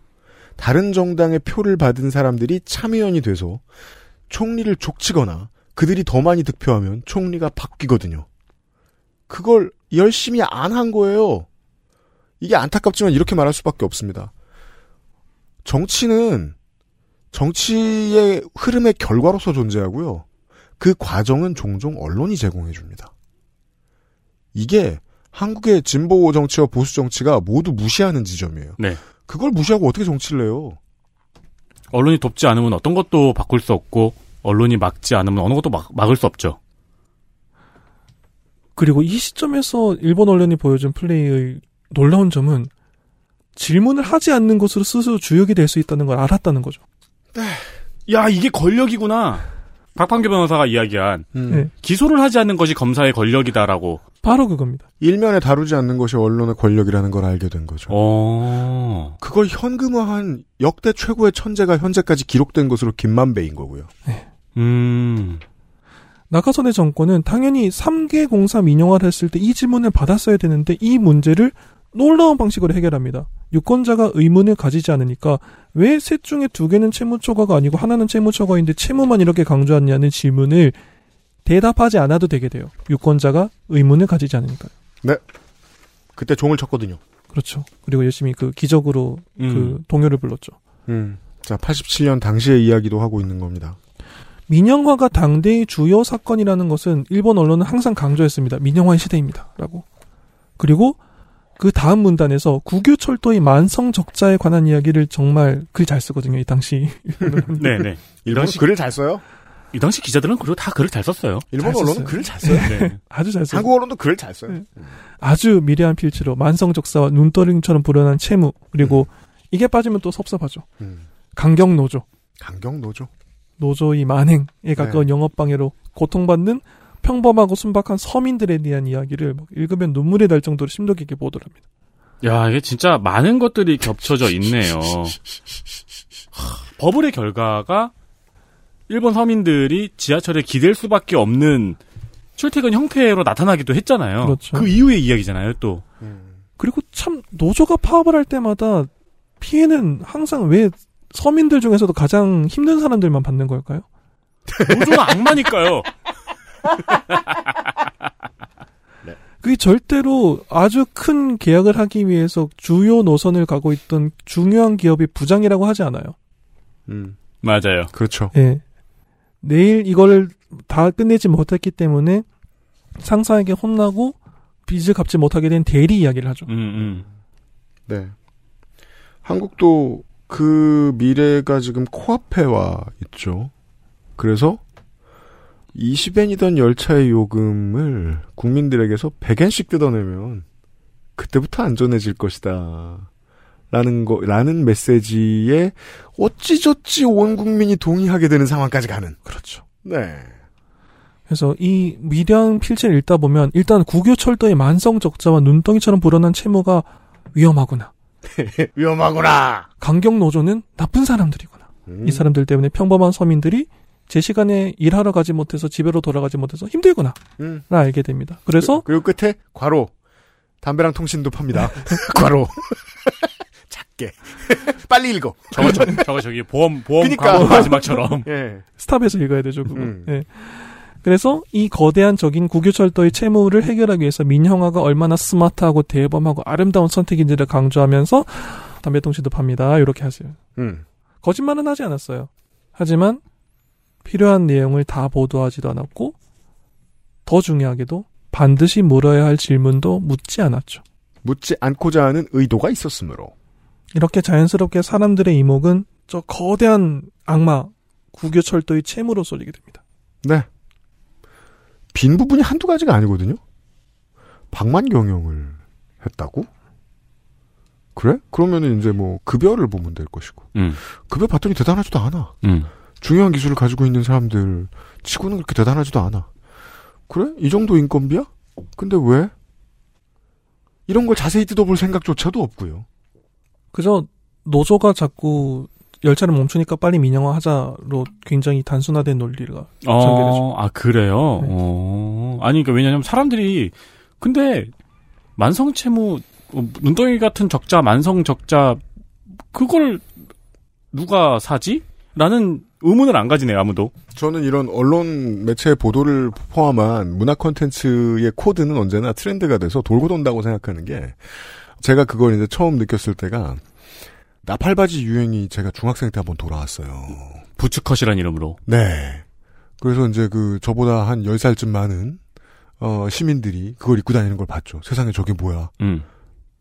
다른 정당의 표를 받은 사람들이 참의원이 돼서 총리를 족치거나 그들이 더 많이 득표하면 총리가 바뀌거든요. 그걸 열심히 안 한 거예요. 이게 안타깝지만 이렇게 말할 수밖에 없습니다. 정치는 정치의 흐름의 결과로서 존재하고요. 그 과정은 종종 언론이 제공해 줍니다. 이게 한국의 진보 정치와 보수 정치가 모두 무시하는 지점이에요. 네. 그걸 무시하고 어떻게 정치를 해요? 언론이 돕지 않으면 어떤 것도 바꿀 수 없고 언론이 막지 않으면 어느 것도 막, 막을 수 없죠. 그리고 이 시점에서 일본 언론이 보여준 플레이의 놀라운 점은 질문을 하지 않는 것으로 스스로 주역이 될 수 있다는 걸 알았다는 거죠. 야 이게 권력이구나. 박판규 변호사가 이야기한 음. 네. 기소를 하지 않는 것이 검사의 권력이다라고. 바로 그겁니다. 일면에 다루지 않는 것이 언론의 권력이라는 걸 알게 된 거죠. 어. 그걸 현금화한 역대 최고의 천재가 현재까지 기록된 것으로 김만배인 거고요. 음. 나카선의 정권은 당연히 3개 공사 민영화를 했을 때 이 질문을 받았어야 되는데 이 문제를 놀라운 방식으로 해결합니다. 유권자가 의문을 가지지 않으니까 왜 셋 중에 두 개는 채무초과가 아니고 하나는 채무초과인데 채무만 이렇게 강조하냐는 질문을 대답하지 않아도 되게 돼요. 유권자가 의문을 가지지 않으니까요. 네. 그때 종을 쳤거든요. 그렇죠. 그리고 열심히 그 기적으로 그 음. 동요를 불렀죠. 음. 자, 87년 당시의 이야기도 하고 있는 겁니다. 민영화가 당대의 주요 사건이라는 것은 일본 언론은 항상 강조했습니다. 민영화의 시대입니다. 라고. 그리고 그 다음 문단에서 국유철도의 만성 적자에 관한 이야기를 정말 글 잘 쓰거든요. 이 당시. 네네. 일본은 글을 잘 써요? 이 당시 기자들은 그리고 다 글을 잘 썼어요. 일본 잘 언론은. 글을 잘 써요. 네. 아주 잘 써요. 한국 언론도 글을 잘 써요. 네. 아주 미래한 필치로 만성 적사와 눈떠링처럼 불어난 채무 그리고 이게 빠지면 또 섭섭하죠. 음. 강경 노조. 강경 노조. 노조의 만행에 가까운 네. 영업방해로 고통받는 평범하고 순박한 서민들에 대한 이야기를 막 읽으면 눈물이 날 정도로 심도 깊게 보도합니다. 야, 이게 진짜 많은 것들이 겹쳐져 있네요. 하, 버블의 결과가 일본 서민들이 지하철에 기댈 수밖에 없는 출퇴근 형태로 나타나기도 했잖아요. 그렇죠. 그 이후의 이야기잖아요, 또. 그리고 참 노조가 파업을 할 때마다 피해는 항상 왜 서민들 중에서도 가장 힘든 사람들만 받는 걸까요? 노조는 악마니까요. 그게 절대로 아주 큰 계약을 하기 위해서 주요 노선을 가고 있던 중요한 기업이 부장이라고 하지 않아요. 음. 맞아요. 그렇죠. 예. 내일 이거를 다 끝내지 못했기 때문에 상사에게 혼나고 빚을 갚지 못하게 된 대리 이야기를 하죠. 음, 음. 네. 한국도 그 미래가 지금 코앞에 와 있죠. 그래서 20엔이던 열차의 요금을 국민들에게서 100엔씩 뜯어내면 그때부터 안전해질 것이다. 라는 거, 라는 메시지에 어찌저찌 온 국민이 동의하게 되는 상황까지 가는. 그렇죠. 네. 그래서 이 미량 필체를 읽다 보면 일단 국유철도의 만성 적자와 눈덩이처럼 불어난 채무가 위험하구나. 위험하구나. 강경 노조는 나쁜 사람들이구나. 음. 이 사람들 때문에 평범한 서민들이 제 시간에 일하러 가지 못해서 집으로 돌아가지 못해서 힘들구나. 음. 라 알게 됩니다. 그래서 그, 리고 끝에 괄호 담배랑 통신도 팝니다. 괄호 작게 빨리 읽어. 저거, 저, 저거 저기 보험, 보험 그니까. 광고 마지막처럼. 예. 스탑에서 읽어야 되죠, 그거. 음. 예. 그래서 이 거대한 적인 국유철도의 채무를 해결하기 위해서 민형화가 얼마나 스마트하고 대범하고 아름다운 선택인지를 강조하면서 담배통신도 팝니다. 이렇게 하세요. 음. 거짓말은 하지 않았어요. 하지만 필요한 내용을 다 보도하지도 않았고 더 중요하게도 반드시 물어야 할 질문도 묻지 않았죠. 묻지 않고자 하는 의도가 있었으므로. 이렇게 자연스럽게 사람들의 이목은 저 거대한 악마 국유철도의 채무로 쏠리게 됩니다. 네. 빈 부분이 한두 가지가 아니거든요. 방만 경영을 했다고? 그래? 그러면은 이제 뭐 급여를 보면 될 것이고. 음. 급여 받더니 대단하지도 않아. 음. 중요한 기술을 가지고 있는 사람들 치고는 그렇게 대단하지도 않아. 그래? 이 정도 인건비야? 근데 왜? 이런 걸 자세히 뜯어볼 생각조차도 없고요. 그저 노조가 자꾸 열차를 멈추니까 빨리 민영화하자로 굉장히 단순화된 논리가 전개되죠. 어, 아, 그래요? 네. 어. 아니, 그러니까 왜냐면 사람들이, 근데, 만성채무, 어, 눈덩이 같은 적자, 만성 적자, 그걸 누가 사지? 라는 의문을 안 가지네요, 아무도. 저는 이런 언론 매체 보도를 포함한 문화 콘텐츠의 코드는 언제나 트렌드가 돼서 돌고 돈다고 생각하는 게 제가 그걸 이제 처음 느꼈을 때가 나팔바지 유행이 제가 중학생 때 한번 돌아왔어요. 부츠컷이란 이름으로. 네. 그래서 이제 그 저보다 한 10살쯤 많은 어 시민들이 그걸 입고 다니는 걸 봤죠. 세상에 저게 뭐야. 음.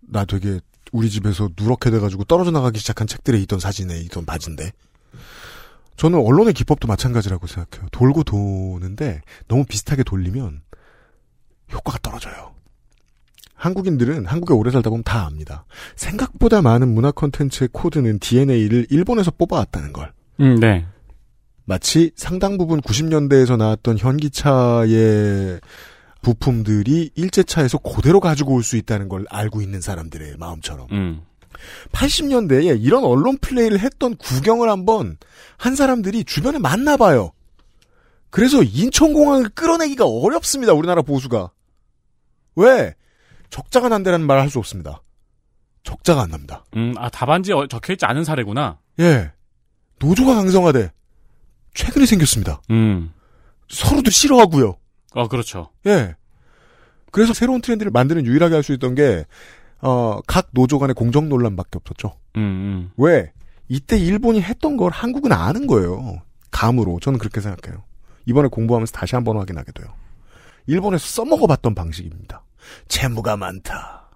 나 되게 우리 집에서 누렇게 돼가지고 떨어져 나가기 시작한 책들에 있던 사진에 있던 바지인데. 저는 언론의 기법도 마찬가지라고 생각해요. 돌고 도는데 너무 비슷하게 돌리면 효과가 떨어져요. 한국인들은 한국에 오래 살다 보면 다 압니다. 생각보다 많은 문화 콘텐츠의 코드는 DNA를 일본에서 뽑아왔다는 걸. 음, 네. 마치 상당 부분 90년대에서 나왔던 현기차의 부품들이 일제차에서 그대로 가지고 올 수 있다는 걸 알고 있는 사람들의 마음처럼. 음. 80년대에 이런 언론 플레이를 했던 구경을 한번 한 사람들이 주변에 많나 봐요. 그래서 인천공항을 끌어내기가 어렵습니다. 우리나라 보수가. 왜? 적자가 난다는 말을 할 수 없습니다. 적자가 안 납니다. 음, 아, 답안지 어, 적혀있지 않은 사례구나. 예. 노조가 강성화돼. 최근에 생겼습니다. 음. 서로도 싫어하고요. 어, 그렇죠. 예. 그래서 새로운 트렌드를 만드는 유일하게 할 수 있던 게, 어, 각 노조 간의 공정 논란밖에 없었죠. 음, 음. 왜? 이때 일본이 했던 걸 한국은 아는 거예요. 감으로. 저는 그렇게 생각해요. 이번에 공부하면서 다시 한번 확인하게 돼요. 일본에서 써먹어봤던 방식입니다. 채무가 많다.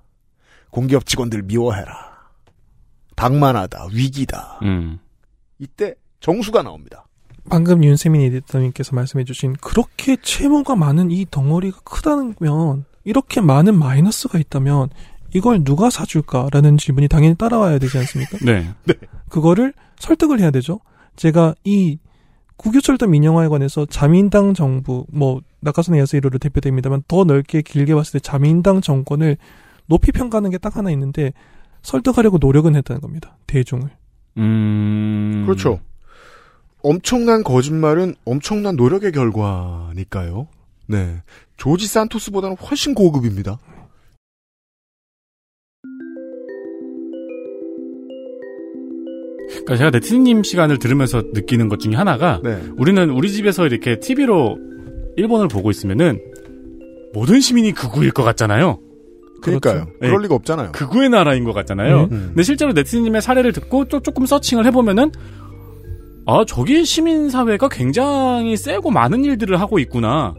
공기업 직원들 미워해라. 방만하다. 위기다. 음. 이때 정수가 나옵니다. 방금 윤세민 에디터님께서 말씀해주신 그렇게 채무가 많은 이 덩어리가 크다면 이렇게 많은 마이너스가 있다면 이걸 누가 사줄까라는 질문이 당연히 따라와야 되지 않습니까? 네. 네. 그거를 설득을 해야 되죠. 제가 이 국유철도 민영화에 관해서 자민당 정부, 뭐 낙하산의 야스이로로 대표됩니다만 더 넓게 길게 봤을 때 자민당 정권을 높이 평가하는 게 딱 하나 있는데 설득하려고 노력은 했다는 겁니다. 대중을. 음. 그렇죠. 엄청난 거짓말은 엄청난 노력의 결과니까요. 네. 조지 산토스보다는 훨씬 고급입니다. 그러니까 제가 네티님 시간을 들으면서 느끼는 것 중에 하나가 네. 우리는 우리 집에서 이렇게 TV로 일본을 보고 있으면은 모든 시민이 극우일 것 같잖아요. 그러니까요. 그렇죠. 그럴 네. 리가 없잖아요. 극우의 나라인 것 같잖아요. 음. 근데 실제로 네티님의 사례를 듣고 또 조금 서칭을 해보면은 아 저기 시민 사회가 굉장히 세고 많은 일들을 하고 있구나.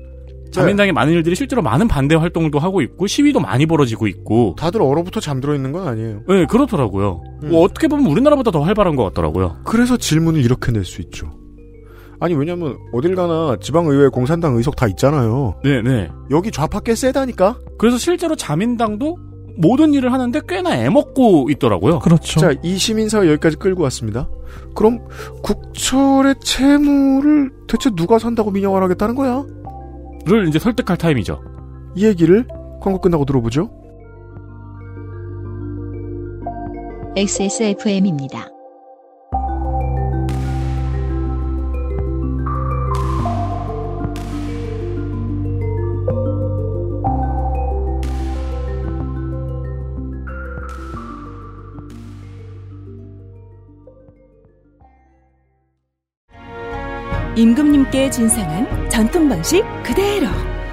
자민당의 많은 일들이 실제로 많은 반대 활동도 하고 있고 시위도 많이 벌어지고 있고. 다들 얼어붙어 잠들어 있는 건 아니에요. 네 그렇더라고요. 뭐 어떻게 보면 우리나라보다 더 활발한 것 같더라고요. 그래서 질문을 이렇게 낼 수 있죠. 아니 왜냐면 어딜 가나 지방의회 공산당 의석 다 있잖아요. 네네. 여기 좌파 꽤 세다니까. 그래서 실제로 자민당도 모든 일을 하는데 꽤나 애먹고 있더라고요. 그렇죠. 자, 이 시민사회 여기까지 끌고 왔습니다. 그럼 국철의 채무를 대체 누가 산다고 민영화를 하겠다는 거야? 를 이제 설득할 타임이죠. 이 얘기를 광고 끝나고 들어보죠. XSFM입니다. 임금님께 진상한 전통 방식 그대로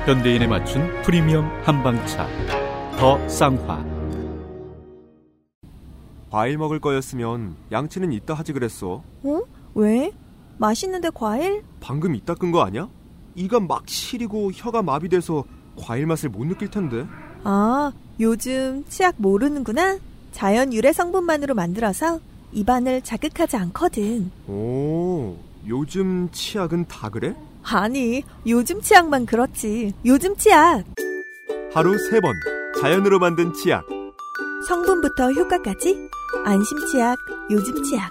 현대인에 맞춘 프리미엄 한방차 더 쌍화 과일 먹을 거였으면 양치는 이따 하지 그랬어. 어? 왜? 맛있는데 과일? 방금 이따 끈 거 아니야? 이가 막 시리고 혀가 마비돼서 과일 맛을 못 느낄 텐데. 아, 요즘 치약 모르는구나. 자연 유래 성분만으로 만들어서 입안을 자극하지 않거든. 오, 요즘 치약은 다 그래? 아니, 요즘 치약만 그렇지. 요즘 치약. 하루 세 번 자연으로 만든 치약. 성분부터 효과까지 안심 치약, 요즘 치약.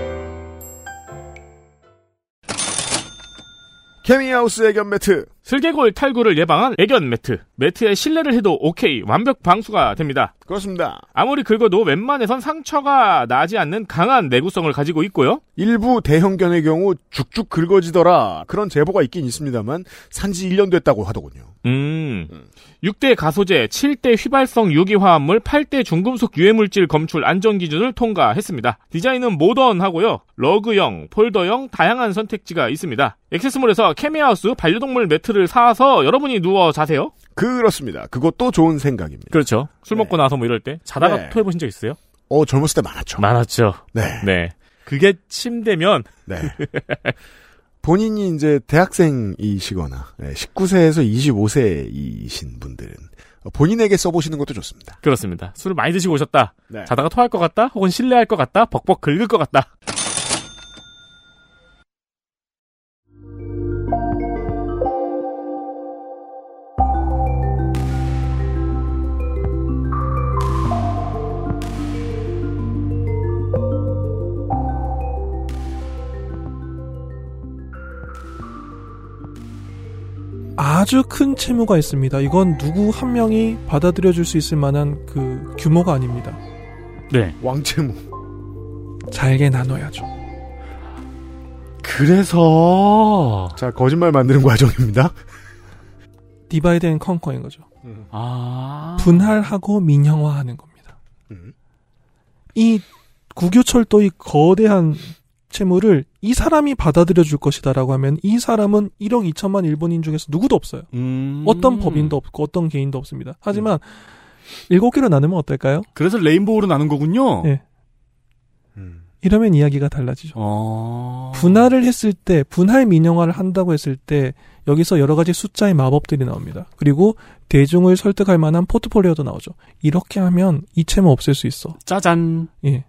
케미하우스 애견 매트. 슬개골 탈구를 예방한 애견 매트. 매트에 실례를 해도 오케이 완벽 방수가 됩니다. 그렇습니다. 아무리 긁어도 웬만해선 상처가 나지 않는 강한 내구성을 가지고 있고요. 일부 대형견의 경우 죽죽 긁어지더라. 그런 제보가 있긴 있습니다만 산지 1년 됐다고 하더군요. 음. 6대 가소제, 7대 휘발성 유기화합물, 8대 중금속 유해물질 검출 안전 기준을 통과했습니다. 디자인은 모던하고요. 러그형, 폴더형 다양한 선택지가 있습니다. 액세스몰에서 케미하우스 반려동물 매트를 사서 여러분이 누워 자세요. 그렇습니다. 그것도 좋은 생각입니다. 그렇죠. 술 먹고 나서 뭐 이럴 때 자다가 네. 토해보신 적 있어요? 어, 젊었을 때 많았죠. 많았죠. 네. 네. 그게 침대면 네. 본인이 이제 대학생이시거나 19세에서 25세이신 분들은 본인에게 써보시는 것도 좋습니다. 그렇습니다. 술을 많이 드시고 오셨다. 네. 자다가 토할 것 같다. 혹은 실례할 것 같다. 벅벅 긁을 것 같다. 아주 큰 채무가 있습니다. 이건 누구 한 명이 받아들여 줄 수 있을 만한 그 규모가 아닙니다. 네. 왕채무. 잘게 나눠야죠. 그래서 자 거짓말 만드는 과정입니다. divide and conquer인 거죠. 아. 분할하고 민영화하는 겁니다. 음. 이 국유철도의 거대한 채무를 이 사람이 받아들여 줄 것이다라고 하면 이 사람은 1억 2천만 일본인 중에서 누구도 없어요. 음. 어떤 법인도 없고 어떤 개인도 없습니다. 하지만 일곱 개로 나누면 어떨까요? 그래서 레인보우로 나눈 거군요. 네. 이러면 이야기가 달라지죠. 어. 분할을 했을 때, 분할 민영화를 한다고 했을 때, 여기서 여러 가지 숫자의 마법들이 나옵니다. 그리고 대중을 설득할 만한 포트폴리오도 나오죠. 이렇게 하면 이 채무 없앨 수 있어. 짜잔. 예.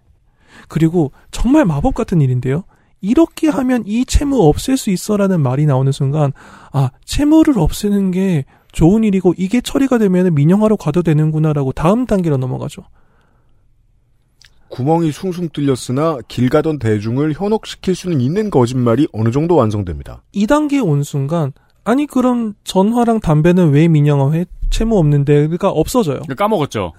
그리고 정말 마법 같은 일인데요. 이렇게 하면 이 채무 없앨 수 있어라는 말이 나오는 순간, 아, 채무를 없애는 게 좋은 일이고, 이게 처리가 되면 민영화로 가도 되는구나라고 다음 단계로 넘어가죠. 구멍이 숭숭 뚫렸으나 길 가던 대중을 현혹시킬 수는 있는 거짓말이 어느 정도 완성됩니다. 2단계에 온 순간 아니 그럼 전화랑 담배는 왜 민영화해? 채무 없는데 그러니까 없어져요. 까먹었죠.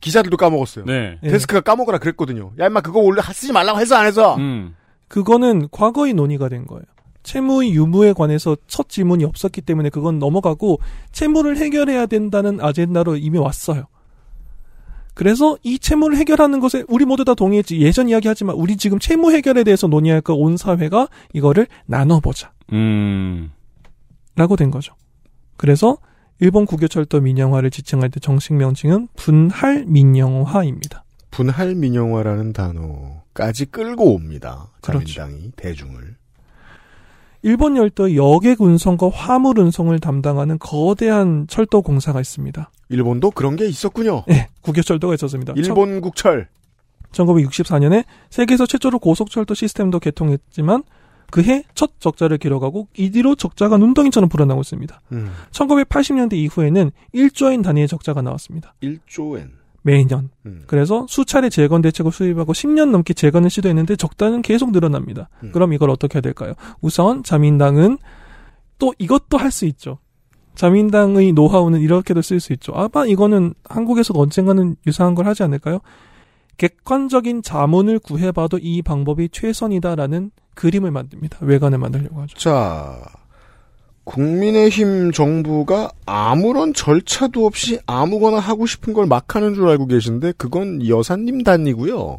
기자들도 까먹었어요. 네. 데스크가 까먹으라 그랬거든요. 야 임마 그거 원래 쓰지 말라고 해서 안 해서. 음. 그거는 과거의 논의가 된 거예요. 채무의 유무에 관해서 첫 질문이 없었기 때문에 그건 넘어가고 채무를 해결해야 된다는 아젠다로 이미 왔어요. 그래서 이 채무를 해결하는 것에 우리 모두 다 동의했지. 예전 이야기하지만 우리 지금 채무 해결에 대해서 논의할까 온 사회가 이거를 나눠보자. 음. 라고 된 거죠. 그래서 일본 국유철도 민영화를 지칭할 때 정식 명칭은 분할 민영화입니다. 분할 민영화라는 단어까지 끌고 옵니다. 그렇죠. 자민당이 대중을. 일본 열도의 여객 운송과 화물 운송을 담당하는 거대한 철도 공사가 있습니다. 일본도 그런 게 있었군요. 네, 국유철도가 있었습니다. 일본 국철. 1964년에 세계에서 최초로 고속철도 시스템도 개통했지만 그해 첫 적자를 기록하고 이 뒤로 적자가 눈덩이처럼 불어나고 있습니다. 음. 1980년대 이후에는 1조엔 단위의 적자가 나왔습니다. 1조엔. 매년. 음. 그래서 수차례 재건 대책을 수립하고 10년 넘게 재건을 시도했는데 적자는 계속 늘어납니다. 음. 그럼 이걸 어떻게 해야 될까요? 우선 자민당은 또 이것도 할 수 있죠. 자민당의 노하우는 이렇게도 쓸 수 있죠. 아마 이거는 한국에서도 언젠가는 유사한 걸 하지 않을까요? 객관적인 자문을 구해봐도 이 방법이 최선이다라는 그림을 만듭니다. 외관을 만들려고 하죠. 자, 국민의힘 정부가 아무런 절차도 없이 아무거나 하고 싶은 걸 막 하는 줄 알고 계신데 그건 여사님 단이고요.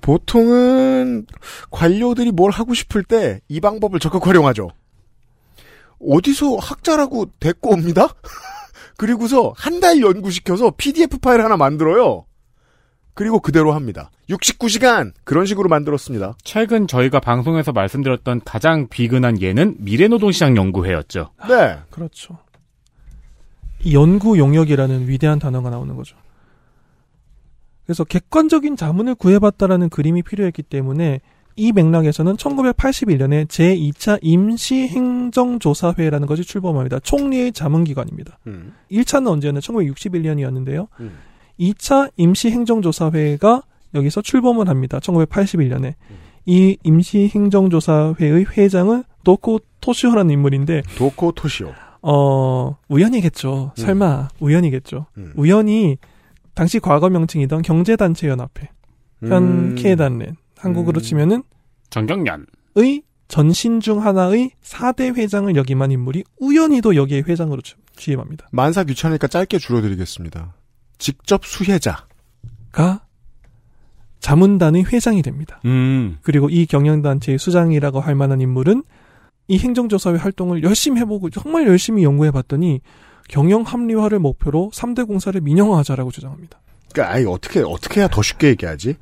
보통은 관료들이 뭘 하고 싶을 때 이 방법을 적극 활용하죠. 어디서 학자라고 데리고 옵니다? 그리고서 한 달 연구시켜서 PDF 파일 하나 만들어요. 그리고 그대로 합니다. 69시간 그런 식으로 만들었습니다. 최근 저희가 방송에서 말씀드렸던 가장 비근한 예는 미래노동시장 연구회였죠. 네. 그렇죠. 이 연구 용역이라는 위대한 단어가 나오는 거죠. 그래서 객관적인 자문을 구해봤다라는 그림이 필요했기 때문에 이 맥락에서는 1981년에 제2차 임시행정조사회라는 것이 출범합니다. 총리의 자문기관입니다. 음. 1차는 언제였나? 1961년이었는데요. 2차 임시행정조사회가 여기서 출범을 합니다. 1981년에. 이 임시행정조사회의 회장은 도코 토시오라는 인물인데 도코 토시오. 어, 우연이겠죠. 음. 설마 우연이겠죠. 음. 우연히 당시 과거 명칭이던 경제단체연합회, 음. 현케단렌, 한국으로 치면은 정경련. 의 전신 중 하나의 4대 회장을 역임한 인물이 우연히도 여기에 회장으로 취- 취임합니다. 만사 귀찮으니까 짧게 줄여드리겠습니다. 직접 수혜자. 가 자문단의 회장이 됩니다. 음. 그리고 이 경영단체의 수장이라고 할 만한 인물은 이 행정조사회 활동을 열심히 해보고 정말 열심히 연구해봤더니 경영 합리화를 목표로 3대 공사를 민영화하자라고 주장합니다. 그러니까 아이 어떻게 어떻게 해야 더 쉽게 얘기하지?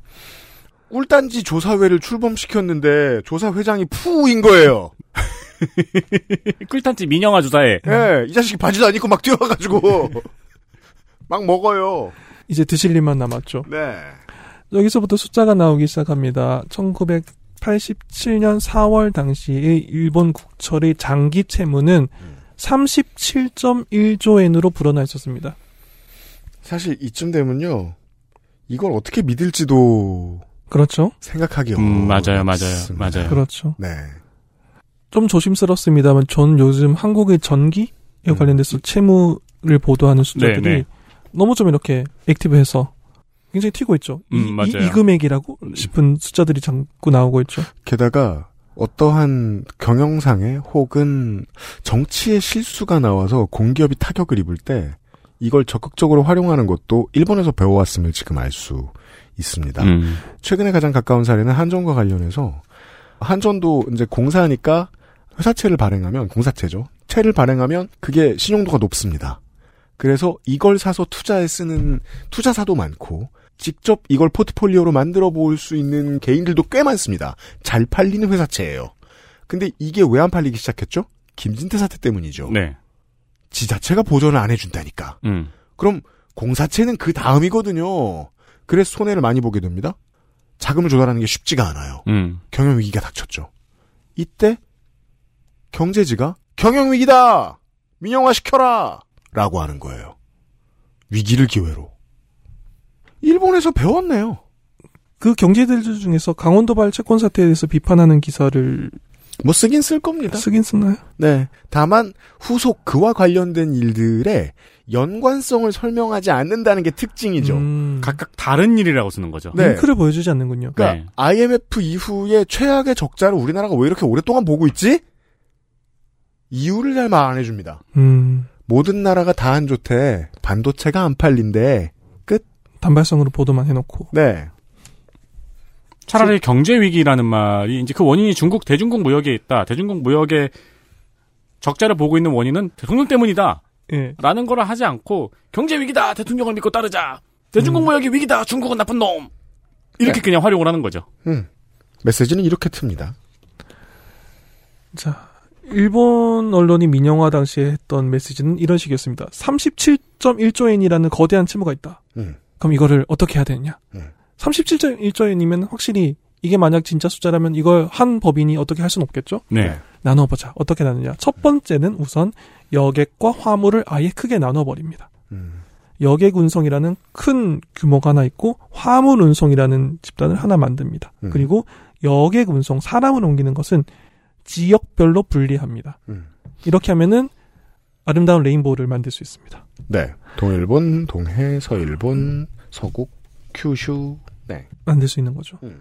꿀단지 조사회를 출범시켰는데 조사 회장이 푸인 거예요. 꿀탄지 민영화 조사에. 예, 이 자식이 바지도 안 입고 막 뛰어가가지고 막 먹어요. 이제 드실 일만 남았죠. 네. 여기서부터 숫자가 나오기 시작합니다. 1987년 4월 당시의 일본 국철의 장기 채무는 37.1조 엔으로 불어나 있었습니다. 사실 이쯤 되면요, 이걸 어떻게 믿을지도 그렇죠. 생각하기 음, 맞아요, 맞아요. 맞아요. 그렇죠. 네. 좀 조심스럽습니다만 전 요즘 한국의 전기에 관련돼서 채무를 보도하는 숫자들이 네, 네. 너무 좀 이렇게 액티브해서 굉장히 튀고 있죠. 이, 음, 이- 맞아요. 이 금액이라고 싶은 숫자들이 자꾸 나오고 있죠. 게다가 어떠한 경영상에 혹은 정치의 실수가 나와서 공기업이 타격을 입을 때 이걸 적극적으로 활용하는 것도 일본에서 배워왔음을 지금 알 수 있습니다. 음. 최근에 가장 가까운 사례는 한전과 관련해서 한전도 이제 공사하니까 회사채를 발행하면 공사채죠. 채를 발행하면 그게 신용도가 높습니다. 그래서 이걸 사서 투자에 쓰는 투자사도 많고 직접 이걸 포트폴리오로 만들어 볼 수 있는 개인들도 꽤 많습니다. 잘 팔리는 회사채예요. 근데 이게 왜 안 팔리기 시작했죠? 김진태 사태 때문이죠. 네. 지 자체가 보전을 안 해준다니까. 음. 그럼 공사채는 그 다음이거든요. 그래서 손해를 많이 보게 됩니다. 자금을 조달하는 게 쉽지가 않아요. 음. 경영 위기가 닥쳤죠. 이때 경제지가 경영 위기다. 민영화 시켜라. 라고 하는 거예요. 위기를 기회로. 일본에서 배웠네요. 그 경제들 중에서 강원도발 채권 사태에 대해서 비판하는 기사를 뭐 쓰긴 쓸 겁니다. 쓰긴 쓰나요? 네. 다만 후속 그와 관련된 일들의 연관성을 설명하지 않는다는 게 특징이죠. 음, 각각 다른 일이라고 쓰는 거죠. 네. 링크를 보여주지 않는군요. 그러니까 네. IMF 이후에 최악의 적자를 우리나라가 왜 이렇게 오랫동안 보고 있지? 이유를 잘 말 안 해줍니다. 음, 모든 나라가 다 안 좋대. 반도체가 안 팔린대. 끝. 단발성으로 보도만 해놓고. 네. 차라리 경제 위기라는 말이 이제 그 원인이 중국 대중국 무역에 있다. 대중국 무역의 적자를 보고 있는 원인은 대통령 때문이다. 예. 라는 거를 하지 않고 경제 위기다. 대통령을 믿고 따르자. 대중국 무역이 위기다. 중국은 나쁜 놈. 이렇게 그냥 활용을 하는 거죠. 음. 메시지는 이렇게 틉니다. 자, 일본 언론이 민영화 당시에 했던 메시지는 이런 식이었습니다. 37.1조엔이라는 거대한 채무가 있다. 음. 그럼 이거를 어떻게 해야 되느냐? 음. 37.1조엔이면 확실히 이게 만약 진짜 숫자라면 이걸 한 법인이 어떻게 할 수는 없겠죠? 네. 나눠보자. 어떻게 나누냐? 첫 번째는 우선 여객과 화물을 아예 크게 나눠버립니다. 음. 여객 운송이라는 큰 규모가 하나 있고 화물 운송이라는 집단을 하나 만듭니다. 음. 그리고 여객 운송 사람을 옮기는 것은 지역별로 분리합니다. 음. 이렇게 하면은 아름다운 레인보우를 만들 수 있습니다. 네. 동일본, 동해, 서일본, 서국, 큐슈. 네. 만들 수 있는 거죠. 음.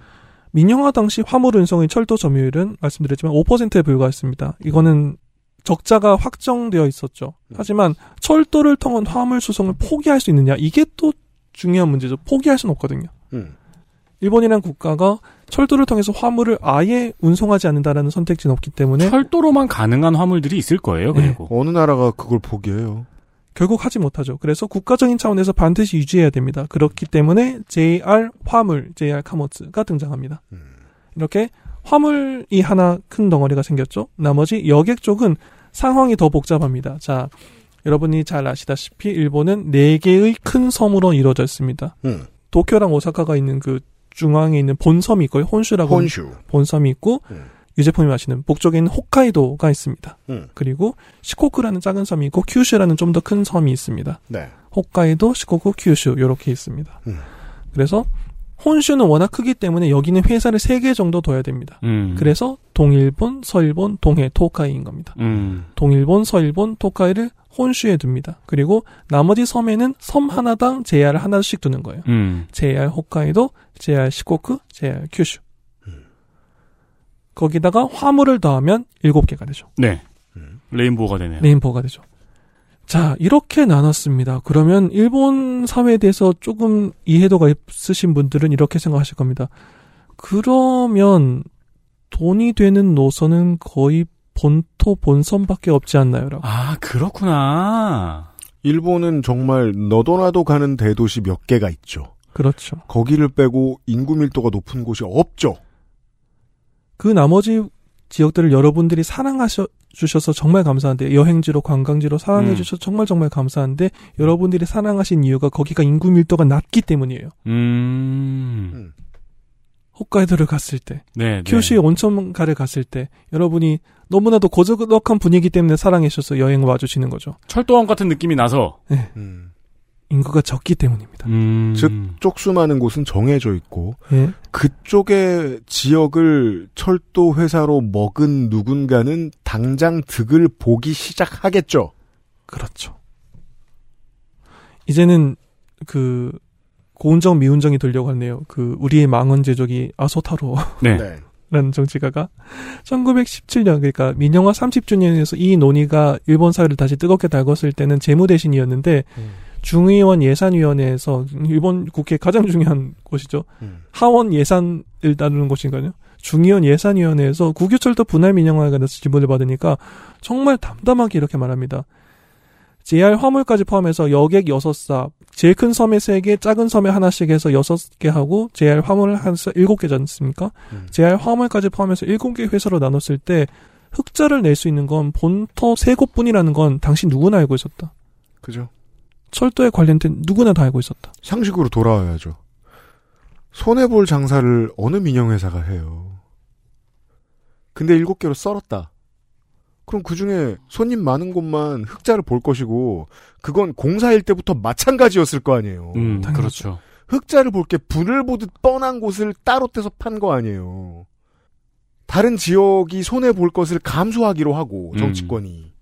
민영화 당시 화물 운송의 철도 점유율은 말씀드렸지만 5%에 불과했습니다. 이거는 적자가 확정되어 있었죠. 음. 하지만 철도를 통한 화물 수송을 포기할 수 있느냐 이게 또 중요한 문제죠. 포기할 수는 없거든요. 음. 일본이라는 국가가 철도를 통해서 화물을 아예 운송하지 않는다라는 선택지는 없기 때문에 철도로만 가능한 화물들이 있을 거예요. 그리고 어느 나라가 그걸 포기해요? 결국 하지 못하죠. 그래서 국가적인 차원에서 반드시 유지해야 됩니다. 그렇기 때문에 JR 화물, JR 카모츠가 등장합니다. 이렇게 화물이 하나 큰 덩어리가 생겼죠. 나머지 여객 쪽은 상황이 더 복잡합니다. 자, 여러분이 잘 아시다시피 일본은 네 개의 큰 섬으로 이루어져 있습니다. 음. 도쿄랑 오사카가 있는 그 중앙에 있는 본섬이 있고요. 혼슈라고 혼슈. 본섬이 있고 음. 유제품이 아시는 북쪽에 있는 홋카이도가 있습니다. 음. 그리고 시코쿠라는 작은 섬이 있고 큐슈라는 좀 더 큰 섬이 있습니다. 네. 홋카이도, 시코쿠, 큐슈 이렇게 있습니다. 음. 그래서 혼슈는 워낙 크기 때문에 여기는 회사를 세 개 정도 둬야 됩니다. 음. 그래서 동일본, 서일본, 동해, 토카이인 겁니다. 음. 동일본, 서일본, 토카이를 혼슈에 둡니다. 그리고 나머지 섬에는 섬 하나당 JR 하나씩 두는 거예요. 음. JR 홋카이도, JR 시코쿠, JR 큐슈. 거기다가 화물을 더하면 7개가 되죠. 네. 레인보우가 되네요. 레인보우가 되죠. 자, 이렇게 나눴습니다. 그러면 일본 사회에 대해서 조금 이해도가 있으신 분들은 이렇게 생각하실 겁니다. 그러면 돈이 되는 노선은 거의 본토 본선밖에 없지 않나요? 라고. 아, 그렇구나. 일본은 정말 너도 나도 가는 대도시 몇 개가 있죠. 그렇죠. 거기를 빼고 인구 밀도가 높은 곳이 없죠. 그 나머지 지역들을 여러분들이 사랑하셔 주셔서 정말 감사한데 여행지로 관광지로 사랑해 음. 주셔서 정말 정말 감사한데 여러분들이 사랑하신 이유가 거기가 인구 밀도가 낮기 때문이에요. 음. 홋카이도를 갔을 때, 네, 네. 큐슈의 온천가를 갔을 때 여러분이 너무나도 고즈넉한 분위기 때문에 사랑해 주셔서 여행 와주시는 거죠. 철도원 같은 느낌이 나서. 네. 인구가 적기 때문입니다. 음. 즉 쪽수 많은 곳은 정해져 있고 예. 그쪽의 지역을 철도 회사로 먹은 누군가는 당장 득을 보기 시작하겠죠. 그렇죠. 이제는 그 고운정 미운정이 들려고 하네요. 그 우리의 망원 제조기 아소타로 네. 라는 정치가가 1917년 그러니까 민영화 30주년에서 이 논의가 일본 사회를 다시 뜨겁게 달궜을 때는 재무 대신이었는데 중의원 예산위원회에서 일본 국회 가장 중요한 곳이죠. 하원 예산을 다루는 곳인가요? 중의원 예산위원회에서 국유철도 분할 민영화에 관해서 질문을 받으니까 정말 담담하게 이렇게 말합니다. JR 화물까지 포함해서 여객 6사, 제일 큰 섬에 3개, 작은 섬에 하나씩 해서 6개 하고 JR 화물을 해서 7개지 않습니까? JR 화물까지 포함해서 7개 회사로 나눴을 때 흑자를 낼 수 있는 건 본토 3곳뿐이라는 건 당신 누구나 알고 있었다. 그죠? 철도에 관련된 누구나 다 알고 있었다. 상식으로 돌아와야죠. 손해볼 장사를 어느 민영회사가 해요. 근데 일곱 개로 썰었다. 그럼 그 중에 손님 많은 곳만 흑자를 볼 것이고, 그건 공사일 때부터 마찬가지였을 거 아니에요. 음, 그렇죠. 흑자를 볼 게 분을 보듯 뻔한 곳을 따로 떼서 판 거 아니에요. 다른 지역이 손해 볼 것을 감수하기로 하고, 정치권이.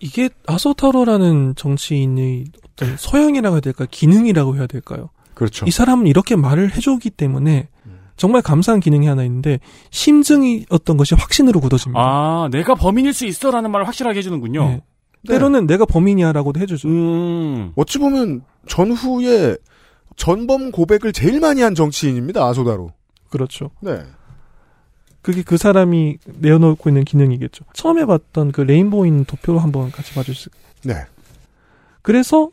이게 아소타로라는 정치인의 어떤 소양이라고 해야 될까요? 기능이라고 해야 될까요? 그렇죠. 이 사람은 이렇게 말을 해주기 때문에 정말 감사한 기능이 하나 있는데 심증이 어떤 것이 확신으로 굳어집니다. 아, 내가 범인일 수 있어라는 말을 확실하게 해주는군요. 네. 때로는 내가 범인이야라고도 해주죠. 음. 어찌 보면 전후에 전범 고백을 제일 많이 한 정치인입니다. 아소다로. 그렇죠. 네. 그게 그 사람이 내어놓고 있는 기능이겠죠. 처음에 봤던 그 레인보우인 도표 한번 같이 봐주실 네. 그래서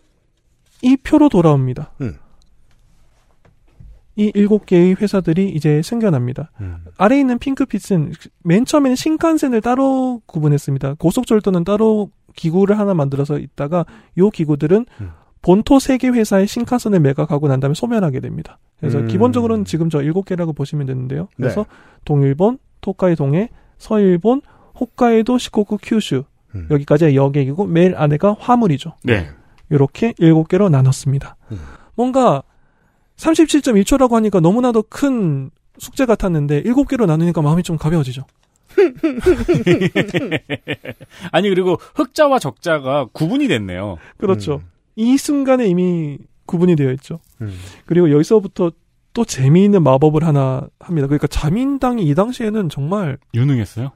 이 표로 돌아옵니다. 음. 이 일곱 개의 회사들이 이제 생겨납니다. 음. 아래에 있는 핑크빛은 맨 처음에는 신칸센을 따로 구분했습니다. 고속철도는 따로 기구를 하나 만들어서 있다가 요 기구들은 음. 본토 세 개 회사의 신칸센을 매각하고 난 다음에 소멸하게 됩니다. 그래서 음. 기본적으로는 지금 저 일곱 개라고 보시면 되는데요. 그래서 네. 동일본, 토카이 동해, 서일본, 홋카이도, 시코쿠, 큐슈 음. 여기까지가 여객이고 매일 안에가 화물이죠. 네. 이렇게 일곱 개로 나눴습니다. 음. 뭔가 37.1초라고 하니까 너무나도 큰 숙제 같았는데 일곱 개로 나누니까 마음이 좀 가벼워지죠. 아니 그리고 흑자와 적자가 구분이 됐네요. 그렇죠. 이 순간에 이미 구분이 되어 있죠. 음. 그리고 여기서부터 또 재미있는 마법을 하나 합니다. 그러니까 자민당이 이 당시에는 정말 유능했어요.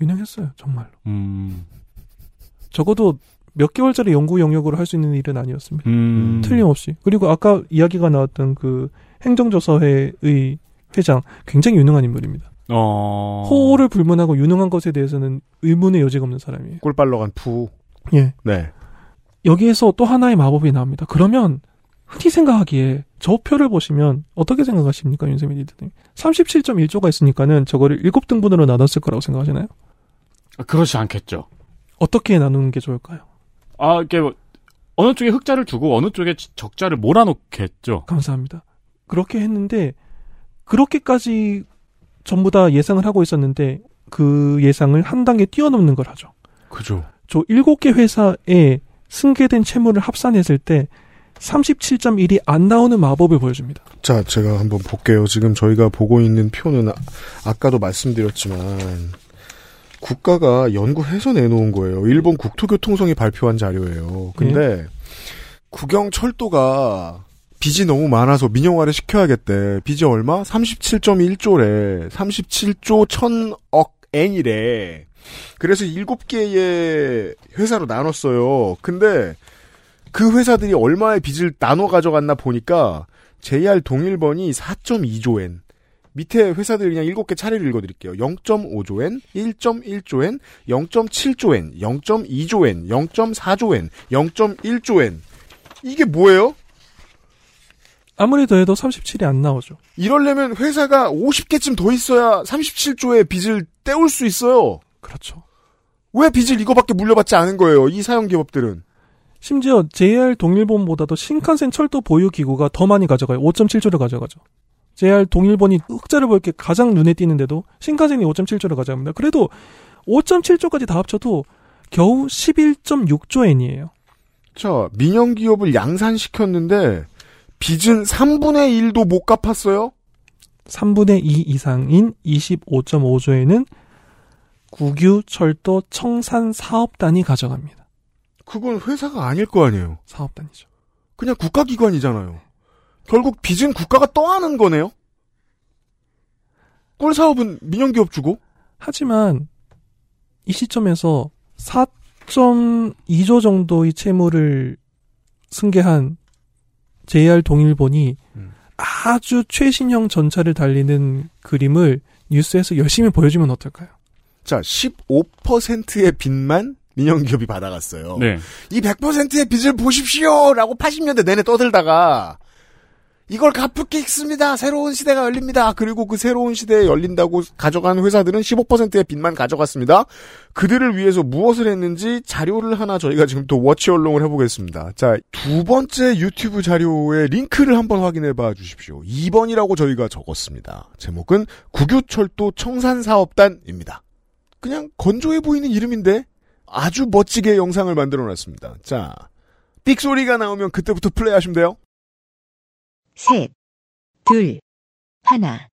유능했어요. 정말로. 음. 적어도 몇 개월짜리 연구 영역으로 할 수 있는 일은 아니었습니다. 음. 틀림없이. 그리고 아까 이야기가 나왔던 그 행정조사회의 회장 굉장히 유능한 인물입니다. 어. 호를 불문하고 유능한 것에 대해서는 의문의 여지가 없는 사람이에요. 꿀빨러 간 푸. 예. 네. 여기에서 또 하나의 마법이 나옵니다. 그러면 흔히 생각하기에 저 표를 보시면 어떻게 생각하십니까, 윤세민 리더님? 37.1조가 있으니까는 저거를 7등분으로 나눴을 거라고 생각하시나요? 아, 그렇지 않겠죠. 어떻게 나누는 게 좋을까요? 아, 이게 뭐 어느 쪽에 흑자를 두고 어느 쪽에 적자를 몰아놓겠죠. 감사합니다. 그렇게 했는데 그렇게까지 전부 다 예상을 하고 있었는데 그 예상을 한 단계 뛰어넘는 걸 하죠. 그죠. 저 7개 회사에 승계된 채무를 합산했을 때 37.1이 안 나오는 마법을 보여줍니다. 자, 제가 한번 볼게요. 지금 저희가 보고 있는 표는 아, 아까도 말씀드렸지만 국가가 연구해서 내놓은 거예요. 일본 국토교통성이 발표한 자료예요. 근데 국영철도가 빚이 너무 많아서 민영화를 시켜야겠대. 빚이 얼마? 37.1조래. 37조 1000억 엔이래. 그래서 7개의 회사로 나눴어요. 근데 그 회사들이 얼마의 빚을 나눠 가져갔나 보니까 JR 동일본이 4.2조 엔 밑에 회사들 그냥 7개 차례를 읽어드릴게요. 0.5조엔, 1.1조엔, 0.7조엔, 0.2조엔, 0.4조엔, 0.1조엔. 이게 뭐예요? 아무리 더해도 37이 안 나오죠. 이러려면 회사가 50개쯤 더 있어야 37조의 빚을 때울 수 있어요. 그렇죠. 왜 빚을 이거밖에 물려받지 않은 거예요? 이 사형 기업들은. 심지어 JR 동일본보다도 신칸센 철도 보유 기구가 더 많이 가져가요. 5.7조를 가져가죠. JR 동일본이 흑자를 볼 게 가장 눈에 띄는데도 신칸센이 5.7조를 가져갑니다. 그래도 5.7조까지 다 합쳐도 겨우 11.6조 엔이에요. 자, 민영 기업을 양산시켰는데 빚은 3분의 1도 못 갚았어요? 3분의 2 이상인 25.5조에는 국유, 철도, 청산 사업단이 가져갑니다. 그건 회사가 아닐 거 아니에요. 사업단이죠. 그냥 국가기관이잖아요. 결국 빚은 국가가 떠안은 거네요. 꿀 사업은 민영기업 주고. 하지만 이 시점에서 4.2조 정도의 채무를 승계한 JR 동일본이 아주 최신형 전차를 달리는 그림을 뉴스에서 열심히 보여주면 어떨까요? 자, 15%의 빚만 민영기업이 받아갔어요. 네. 이 100%의 빚을 보십시오! 라고 80년대 내내 떠들다가 이걸 있습니다. 새로운 시대가 열립니다. 그리고 그 새로운 시대에 열린다고 가져간 회사들은 15%의 빚만 가져갔습니다. 그들을 위해서 무엇을 했는지 자료를 하나 저희가 지금 또 워치 언롱을 해보겠습니다. 자, 두 번째 유튜브 자료의 링크를 한번 확인해 봐 주십시오. 2번이라고 저희가 적었습니다. 제목은 국유철도 청산사업단입니다. 그냥 건조해 보이는 이름인데 아주 멋지게 영상을 만들어 놨습니다. 자, 삑소리가 나오면 그때부터 플레이하시면 돼요. 셋, 둘, 하나,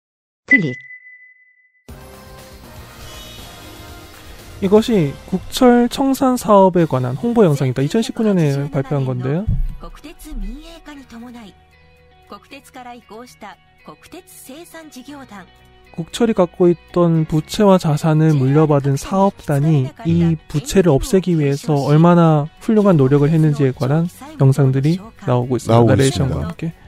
클릭. 이것이 국철 청산 사업에 관한 홍보 영상이다. 2019년에 발표한 건데요. 국철이 갖고 있던 부채와 자산을 물려받은 사업단이 이 부채를 없애기 위해서 얼마나 훌륭한 노력을 했는지에 관한 영상들이 나오고 있습니다. 나오고 나레이션과 있습니다. 함께.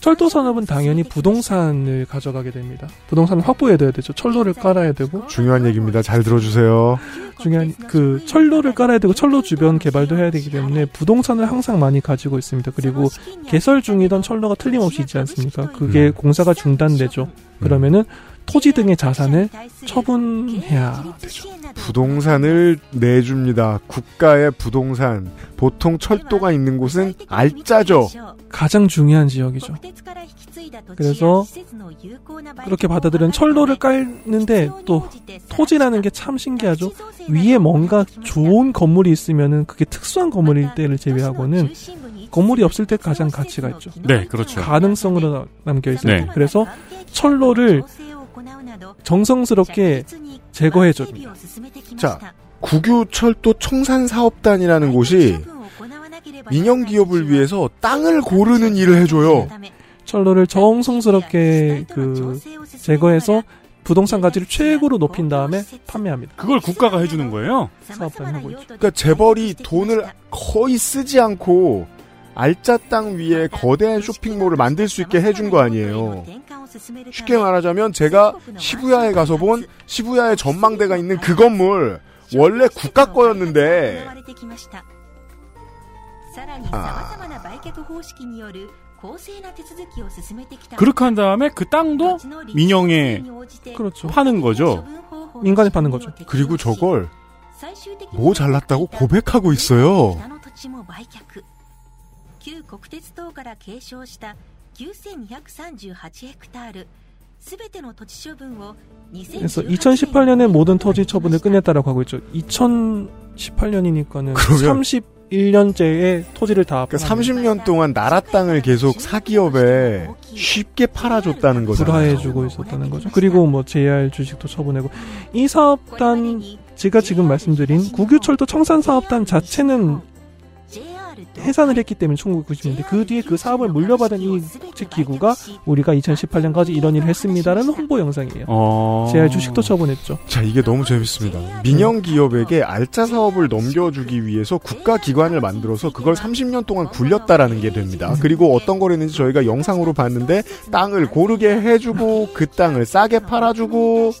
철도 산업은 당연히 부동산을 가져가게 됩니다. 부동산을 확보해둬야 되죠. 철로를 깔아야 되고 중요한 얘기입니다. 잘 들어주세요. 중요한 그 철로를 깔아야 되고 철로 주변 개발도 해야 되기 때문에 부동산을 항상 많이 가지고 있습니다. 그리고 개설 중이던 철로가 틀림없이 있지 않습니까? 그게 공사가 중단되죠. 그러면은 토지 등의 자산을 처분해야 되죠. 부동산을 내줍니다. 국가의 부동산. 보통 철도가 있는 곳은 알짜죠. 가장 중요한 지역이죠. 그래서 그렇게 받아들인 철로를 깔는데 또 토지라는 게 참 신기하죠. 위에 뭔가 좋은 건물이 있으면은 그게 특수한 건물일 때를 제외하고는 건물이 없을 때 가장 가치가 있죠. 네, 그렇죠. 가능성으로 남겨 있어요. 네. 그래서 철로를 정성스럽게 제거해 줍니다. 자, 국유철도 청산사업단이라는 곳이 민영 기업을 위해서 땅을 고르는 일을 해줘요. 철로를 정성스럽게 그 제거해서 부동산 가치를 최고로 높인 다음에 판매합니다. 그걸 국가가 해주는 거예요? 사업단이 하고 있죠. 그러니까 재벌이 돈을 거의 쓰지 않고 알짜 땅 위에 거대한 쇼핑몰을 만들 수 있게 해준 거 아니에요. 쉽게 말하자면 제가 시부야에 가서 본 시부야의 전망대가 있는 그 건물 원래 국가 거였는데 아... 그렇게 한 다음에 그 땅도 민영에 그렇죠. 파는 거죠. 인간이 파는 거죠. 그리고 저걸 뭐, 뭐 잘났다고 고백하고 있어요. 北の土地も売却旧国鉄等から継承した9238ヘクタールすべての土地処分を 그래서 2018년에 모든 토지 처분을 끝냈다라고 하고 있죠. 2018년이니까는 그러면- 31년째의 토지를 다 그러니까 30년 동안 나라 땅을 계속 사기업에 쉽게 팔아줬다는 거잖아요. 불화해주고 있었다는 거죠. 그리고 뭐 JR 주식도 처분하고 이 사업단 제가 지금 말씀드린 국유철도 청산사업단 자체는 해산을 했기 때문에 1990년대 그 뒤에 그 사업을 물려받은 이 국제기구가 우리가 2018년까지 이런 일을 했습니다라는 홍보 영상이에요. 어. JR 주식도 처분했죠. 자, 이게 너무 재밌습니다. 민영 기업에게 알짜 사업을 넘겨주기 위해서 국가 기관을 만들어서 그걸 30년 동안 굴렸다라는 게 됩니다. 그리고 어떤 거랬는지 저희가 영상으로 봤는데 땅을 고르게 해주고 그 땅을 싸게 팔아주고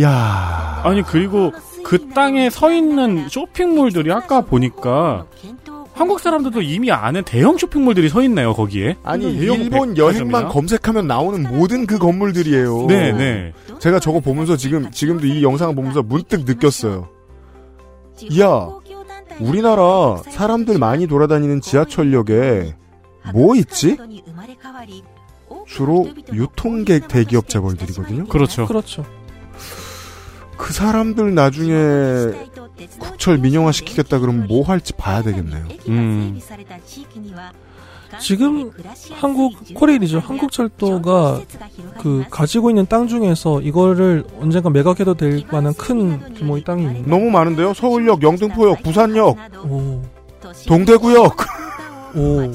야 아니 그리고 그 땅에 서 있는 쇼핑몰들이 아까 보니까 한국 사람들도 이미 아는 대형 쇼핑몰들이 서 있네요 거기에. 아니 일본 여행만 검색하면 나오는 모든 그 건물들이에요. 네네. 제가 저거 보면서 지금 지금도 이 영상을 보면서 문득 느꼈어요. 야 우리나라 사람들 많이 돌아다니는 지하철역에 뭐 있지? 주로 유통객 대기업 재벌들이거든요. 그렇죠. 그렇죠. 그 사람들 나중에 국철 민영화 시키겠다 그러면 뭐 할지 봐야 되겠네요. 음. 지금 한국 코레일이죠. 한국철도가 그 가지고 있는 땅 중에서 이거를 언젠가 매각해도 될 만한 큰 규모의 땅이 있는 너무 많은데요. 서울역, 영등포역, 부산역, 오. 동대구역. 오.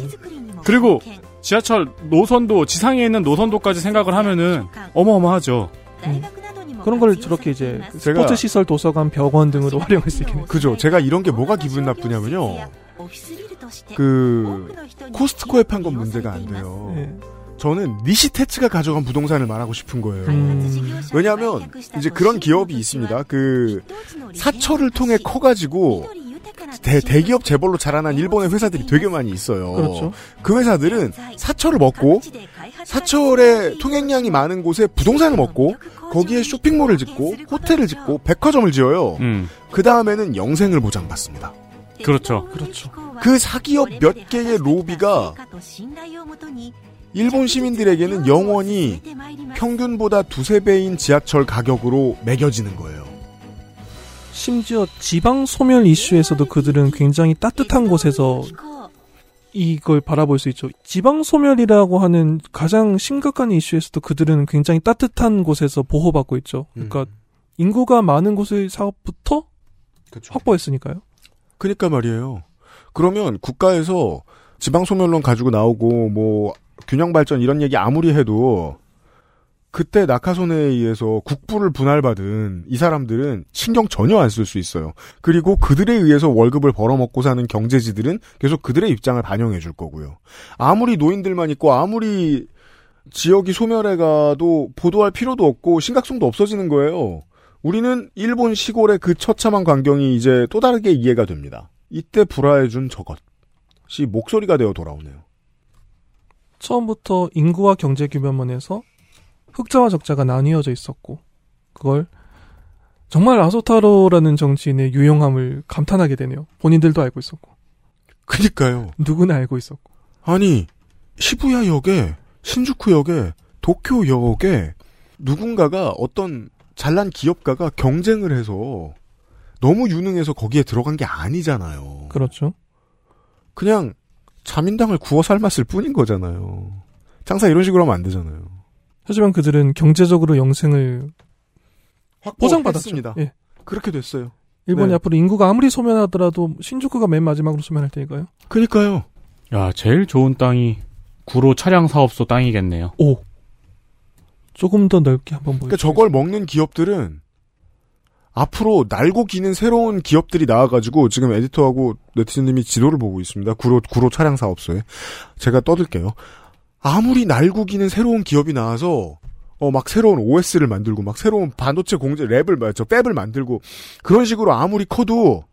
그리고 지하철 노선도 지상에 있는 노선도까지 생각을 하면은 어마어마하죠. 그런 걸 저렇게 이제 그 제가- 스포츠 시설, 도서관, 병원 등으로 활용할 수 있겠네요. 그죠. 제가 이런 게 뭐가 기분 나쁘냐면요. 그 코스트코에 판 건 문제가 안 돼요. 네. 저는 니시테츠가 가져간 부동산을 말하고 싶은 거예요. 음. 왜냐하면 이제 그런 기업이 있습니다. 그 사철을 통해 커가지고 대, 대기업 재벌로 자라난 일본의 회사들이 되게 많이 있어요. 그렇죠. 그 회사들은 사철을 먹고 사철의 통행량이 많은 곳에 부동산을 먹고 거기에 쇼핑몰을 짓고 호텔을 짓고 백화점을 지어요. 음. 그 다음에는 영생을 보장받습니다. 그렇죠. 그렇죠. 그 사기업 몇 개의 로비가 일본 시민들에게는 영원히 평균보다 두세 배인 지하철 가격으로 매겨지는 거예요. 심지어 지방 소멸 이슈에서도 그들은 굉장히 따뜻한 곳에서 이걸 바라볼 수 있죠. 지방 소멸이라고 하는 가장 심각한 이슈에서도 그들은 굉장히 따뜻한 곳에서 보호받고 있죠. 그러니까 인구가 많은 곳의 사업부터 확보했으니까요. 그러니까 말이에요. 그러면 국가에서 지방 소멸론 가지고 나오고 뭐 균형 발전 이런 얘기 아무리 해도 그때 낙하손해에 의해서 국부를 분할받은 이 사람들은 신경 전혀 안 쓸 수 있어요. 그리고 그들에 의해서 월급을 벌어먹고 사는 경제지들은 계속 그들의 입장을 반영해 줄 거고요. 아무리 노인들만 있고 아무리 지역이 소멸해 가도 보도할 필요도 없고 심각성도 없어지는 거예요. 우리는 일본 시골의 그 처참한 광경이 이제 또 다르게 이해가 됩니다. 이때 불화해준 저것이 목소리가 되어 돌아오네요. 처음부터 인구와 경제 규모면에서 흑자와 적자가 나뉘어져 있었고 그걸 정말 아소타로라는 정치인의 유용함을 감탄하게 되네요. 본인들도 알고 있었고 그니까요. 누구나 알고 있었고 아니 시부야 역에 신주쿠 역에 도쿄 역에 누군가가 어떤 잘난 기업가가 경쟁을 해서 너무 유능해서 거기에 들어간 게 아니잖아요. 그렇죠. 그냥 자민당을 구워 삶았을 뿐인 거잖아요. 장사 이런 식으로 하면 안 되잖아요. 하지만 그들은 경제적으로 영생을 보장받았죠. 했습니다. 예. 그렇게 됐어요. 일본이 네. 앞으로 인구가 아무리 소멸하더라도 신주쿠가 맨 마지막으로 소멸할 테니까요. 그니까요. 야, 제일 좋은 땅이 구로 차량 사업소 땅이겠네요. 오. 조금 더 넓게 한번 보여. 그러니까 저걸 먹는 기업들은 앞으로 날고 기는 새로운 기업들이 나와가지고 지금 에디터하고 네티즌님이 지도를 보고 있습니다. 구로 구로 차량 사업소에 제가 떠들게요. 아무리 날고 기는 새로운 기업이 나와서 어 막 새로운 OS를 만들고 막 새로운 반도체 공제 랩을 저 팹을 만들고 그런 식으로 아무리 커도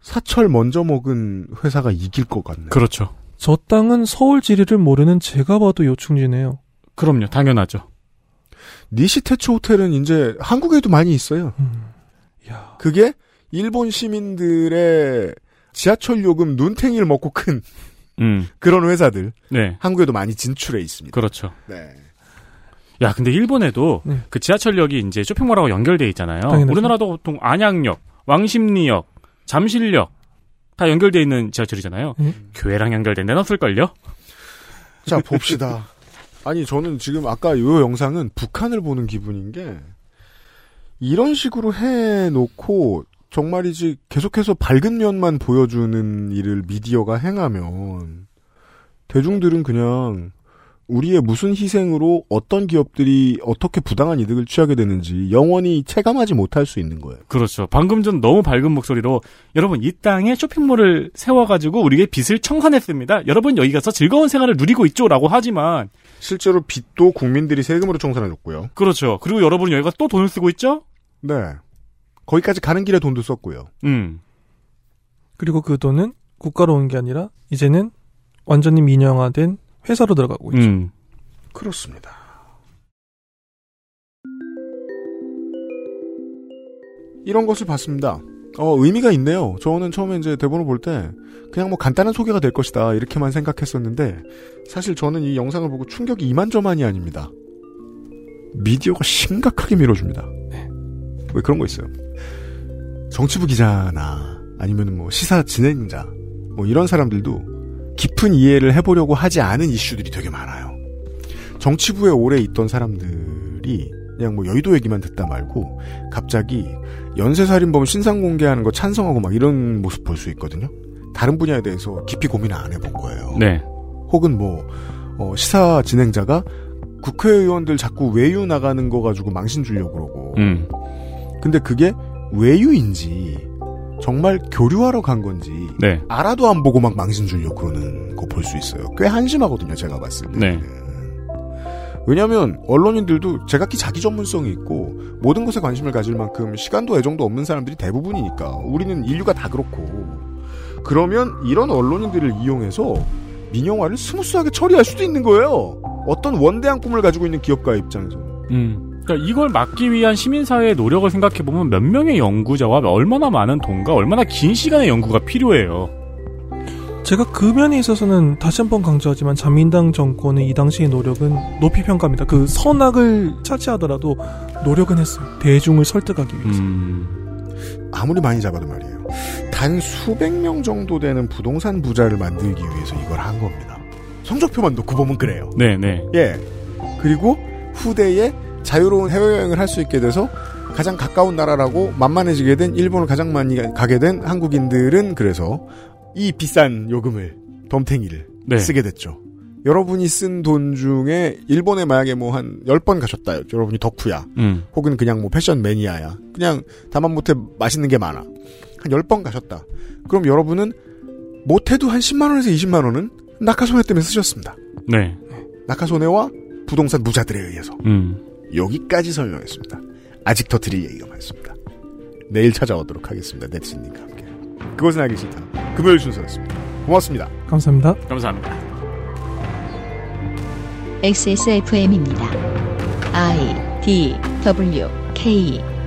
사철 먼저 먹은 회사가 이길 것 같네요. 그렇죠. 저 땅은 서울 지리를 모르는 제가 봐도 요충지네요. 그럼요. 당연하죠. 니시테츠 호텔은 이제 한국에도 많이 있어요. 음. 그게 일본 시민들의 지하철 요금 눈탱이를 먹고 큰 음. 그런 회사들 네. 한국에도 많이 진출해 있습니다. 그렇죠. 네. 야, 근데 일본에도 네. 그 지하철역이 이제 쇼핑몰하고 연결돼 있잖아요. 당연하죠. 우리나라도 보통 안양역, 왕십리역, 잠실역 다 연결돼 있는 지하철이잖아요. 네. 교회랑 연결된 데는 없을걸요? 자 봅시다. 아니 저는 지금 아까 이 영상은 북한을 보는 기분인 게 이런 식으로 해놓고 정말이지 계속해서 밝은 면만 보여주는 일을 미디어가 행하면 대중들은 그냥 우리의 무슨 희생으로 어떤 기업들이 어떻게 부당한 이득을 취하게 되는지 영원히 체감하지 못할 수 있는 거예요. 그렇죠. 방금 전 너무 밝은 목소리로 여러분 이 땅에 쇼핑몰을 세워가지고 우리에게 빚을 청산했습니다. 여러분 여기 가서 즐거운 생활을 누리고 있죠라고 하지만 실제로 빚도 국민들이 세금으로 청산해줬고요. 그렇죠. 그리고 여러분은 여기가 또 돈을 쓰고 있죠? 네. 거기까지 가는 길에 돈도 썼고요. 음. 그리고 그 돈은 국가로 온 게 아니라 이제는 완전히 민영화된 회사로 들어가고 있죠. 음. 그렇습니다. 이런 것을 봤습니다. 어, 의미가 있네요. 저는 처음에 이제 대본을 볼 때 그냥 뭐 간단한 소개가 될 것이다 이렇게만 생각했었는데 사실 저는 이 영상을 보고 충격이 이만저만이 아닙니다. 미디어가 심각하게 밀어줍니다. 왜 그런 거 있어요? 정치부 기자나 아니면 뭐 시사 진행자 뭐 이런 사람들도 깊은 이해를 해보려고 하지 않은 이슈들이 되게 많아요. 정치부에 오래 있던 사람들이 그냥 뭐 여의도 얘기만 듣다 말고 갑자기 연쇄살인범 신상 공개하는 거 찬성하고 막 이런 모습 볼 수 있거든요. 다른 분야에 대해서 깊이 고민을 안 해본 거예요. 네. 혹은 뭐 어, 시사 진행자가 국회의원들 자꾸 외유 나가는 거 가지고 망신 주려고 그러고. 음. 근데 그게 외유인지 정말 교류하러 간 건지 네. 알아도 안 보고 막 망신 주려고 그러는 거 볼 수 있어요. 꽤 한심하거든요, 제가 봤을 때. 네. 왜냐하면 언론인들도 제각기 자기 전문성이 있고 모든 것에 관심을 가질 만큼 시간도 애정도 없는 사람들이 대부분이니까 우리는 인류가 다 그렇고 그러면 이런 언론인들을 이용해서 민영화를 smooth하게 처리할 수도 있는 거예요. 어떤 원대한 꿈을 가지고 있는 기업가의 입장에서. 음. 그러니까 이걸 막기 위한 시민사회의 노력을 생각해 보면 몇 명의 연구자와 얼마나 많은 돈과 얼마나 긴 시간의 연구가 필요해요. 제가 그 면에 있어서는 다시 한번 강조하지만 자민당 정권의 이 당시의 노력은 높이 평가합니다. 그 선악을 차치하더라도 노력은 했어요. 대중을 설득하기 위해서. 음. 아무리 많이 잡아도 말이에요. 단 수백 명 정도 되는 부동산 부자를 만들기 위해서 이걸 한 겁니다. 성적표만 놓고 보면 그래요. 네네. 예. 그리고 후대에 자유로운 해외여행을 할 수 있게 돼서 가장 가까운 나라라고 만만해지게 된 일본을 가장 많이 가게 된 한국인들은 그래서 이 비싼 요금을 덤탱이를 네. 쓰게 됐죠. 여러분이 쓴 돈 중에 일본에 만약에 뭐 한 10번 가셨다. 여러분이 덕후야. 음. 혹은 그냥 뭐 패션 매니아야. 그냥 다만 못해 맛있는 게 많아. 한 10번 가셨다. 그럼 여러분은 못해도 한 10만원에서 20만원은 낙하손해 때문에 쓰셨습니다. 네. 낙하손해와 부동산 부자들에 의해서. 음. 여기까지 설명했습니다. 아직 더 드릴 얘기가 많습니다. 내일 찾아오도록 하겠습니다. 넷슨님과 함께. 그것은 알기 싫다. 금요일 순서였습니다. 고맙습니다. 감사합니다. 감사합니다. XSFM입니다. I D W K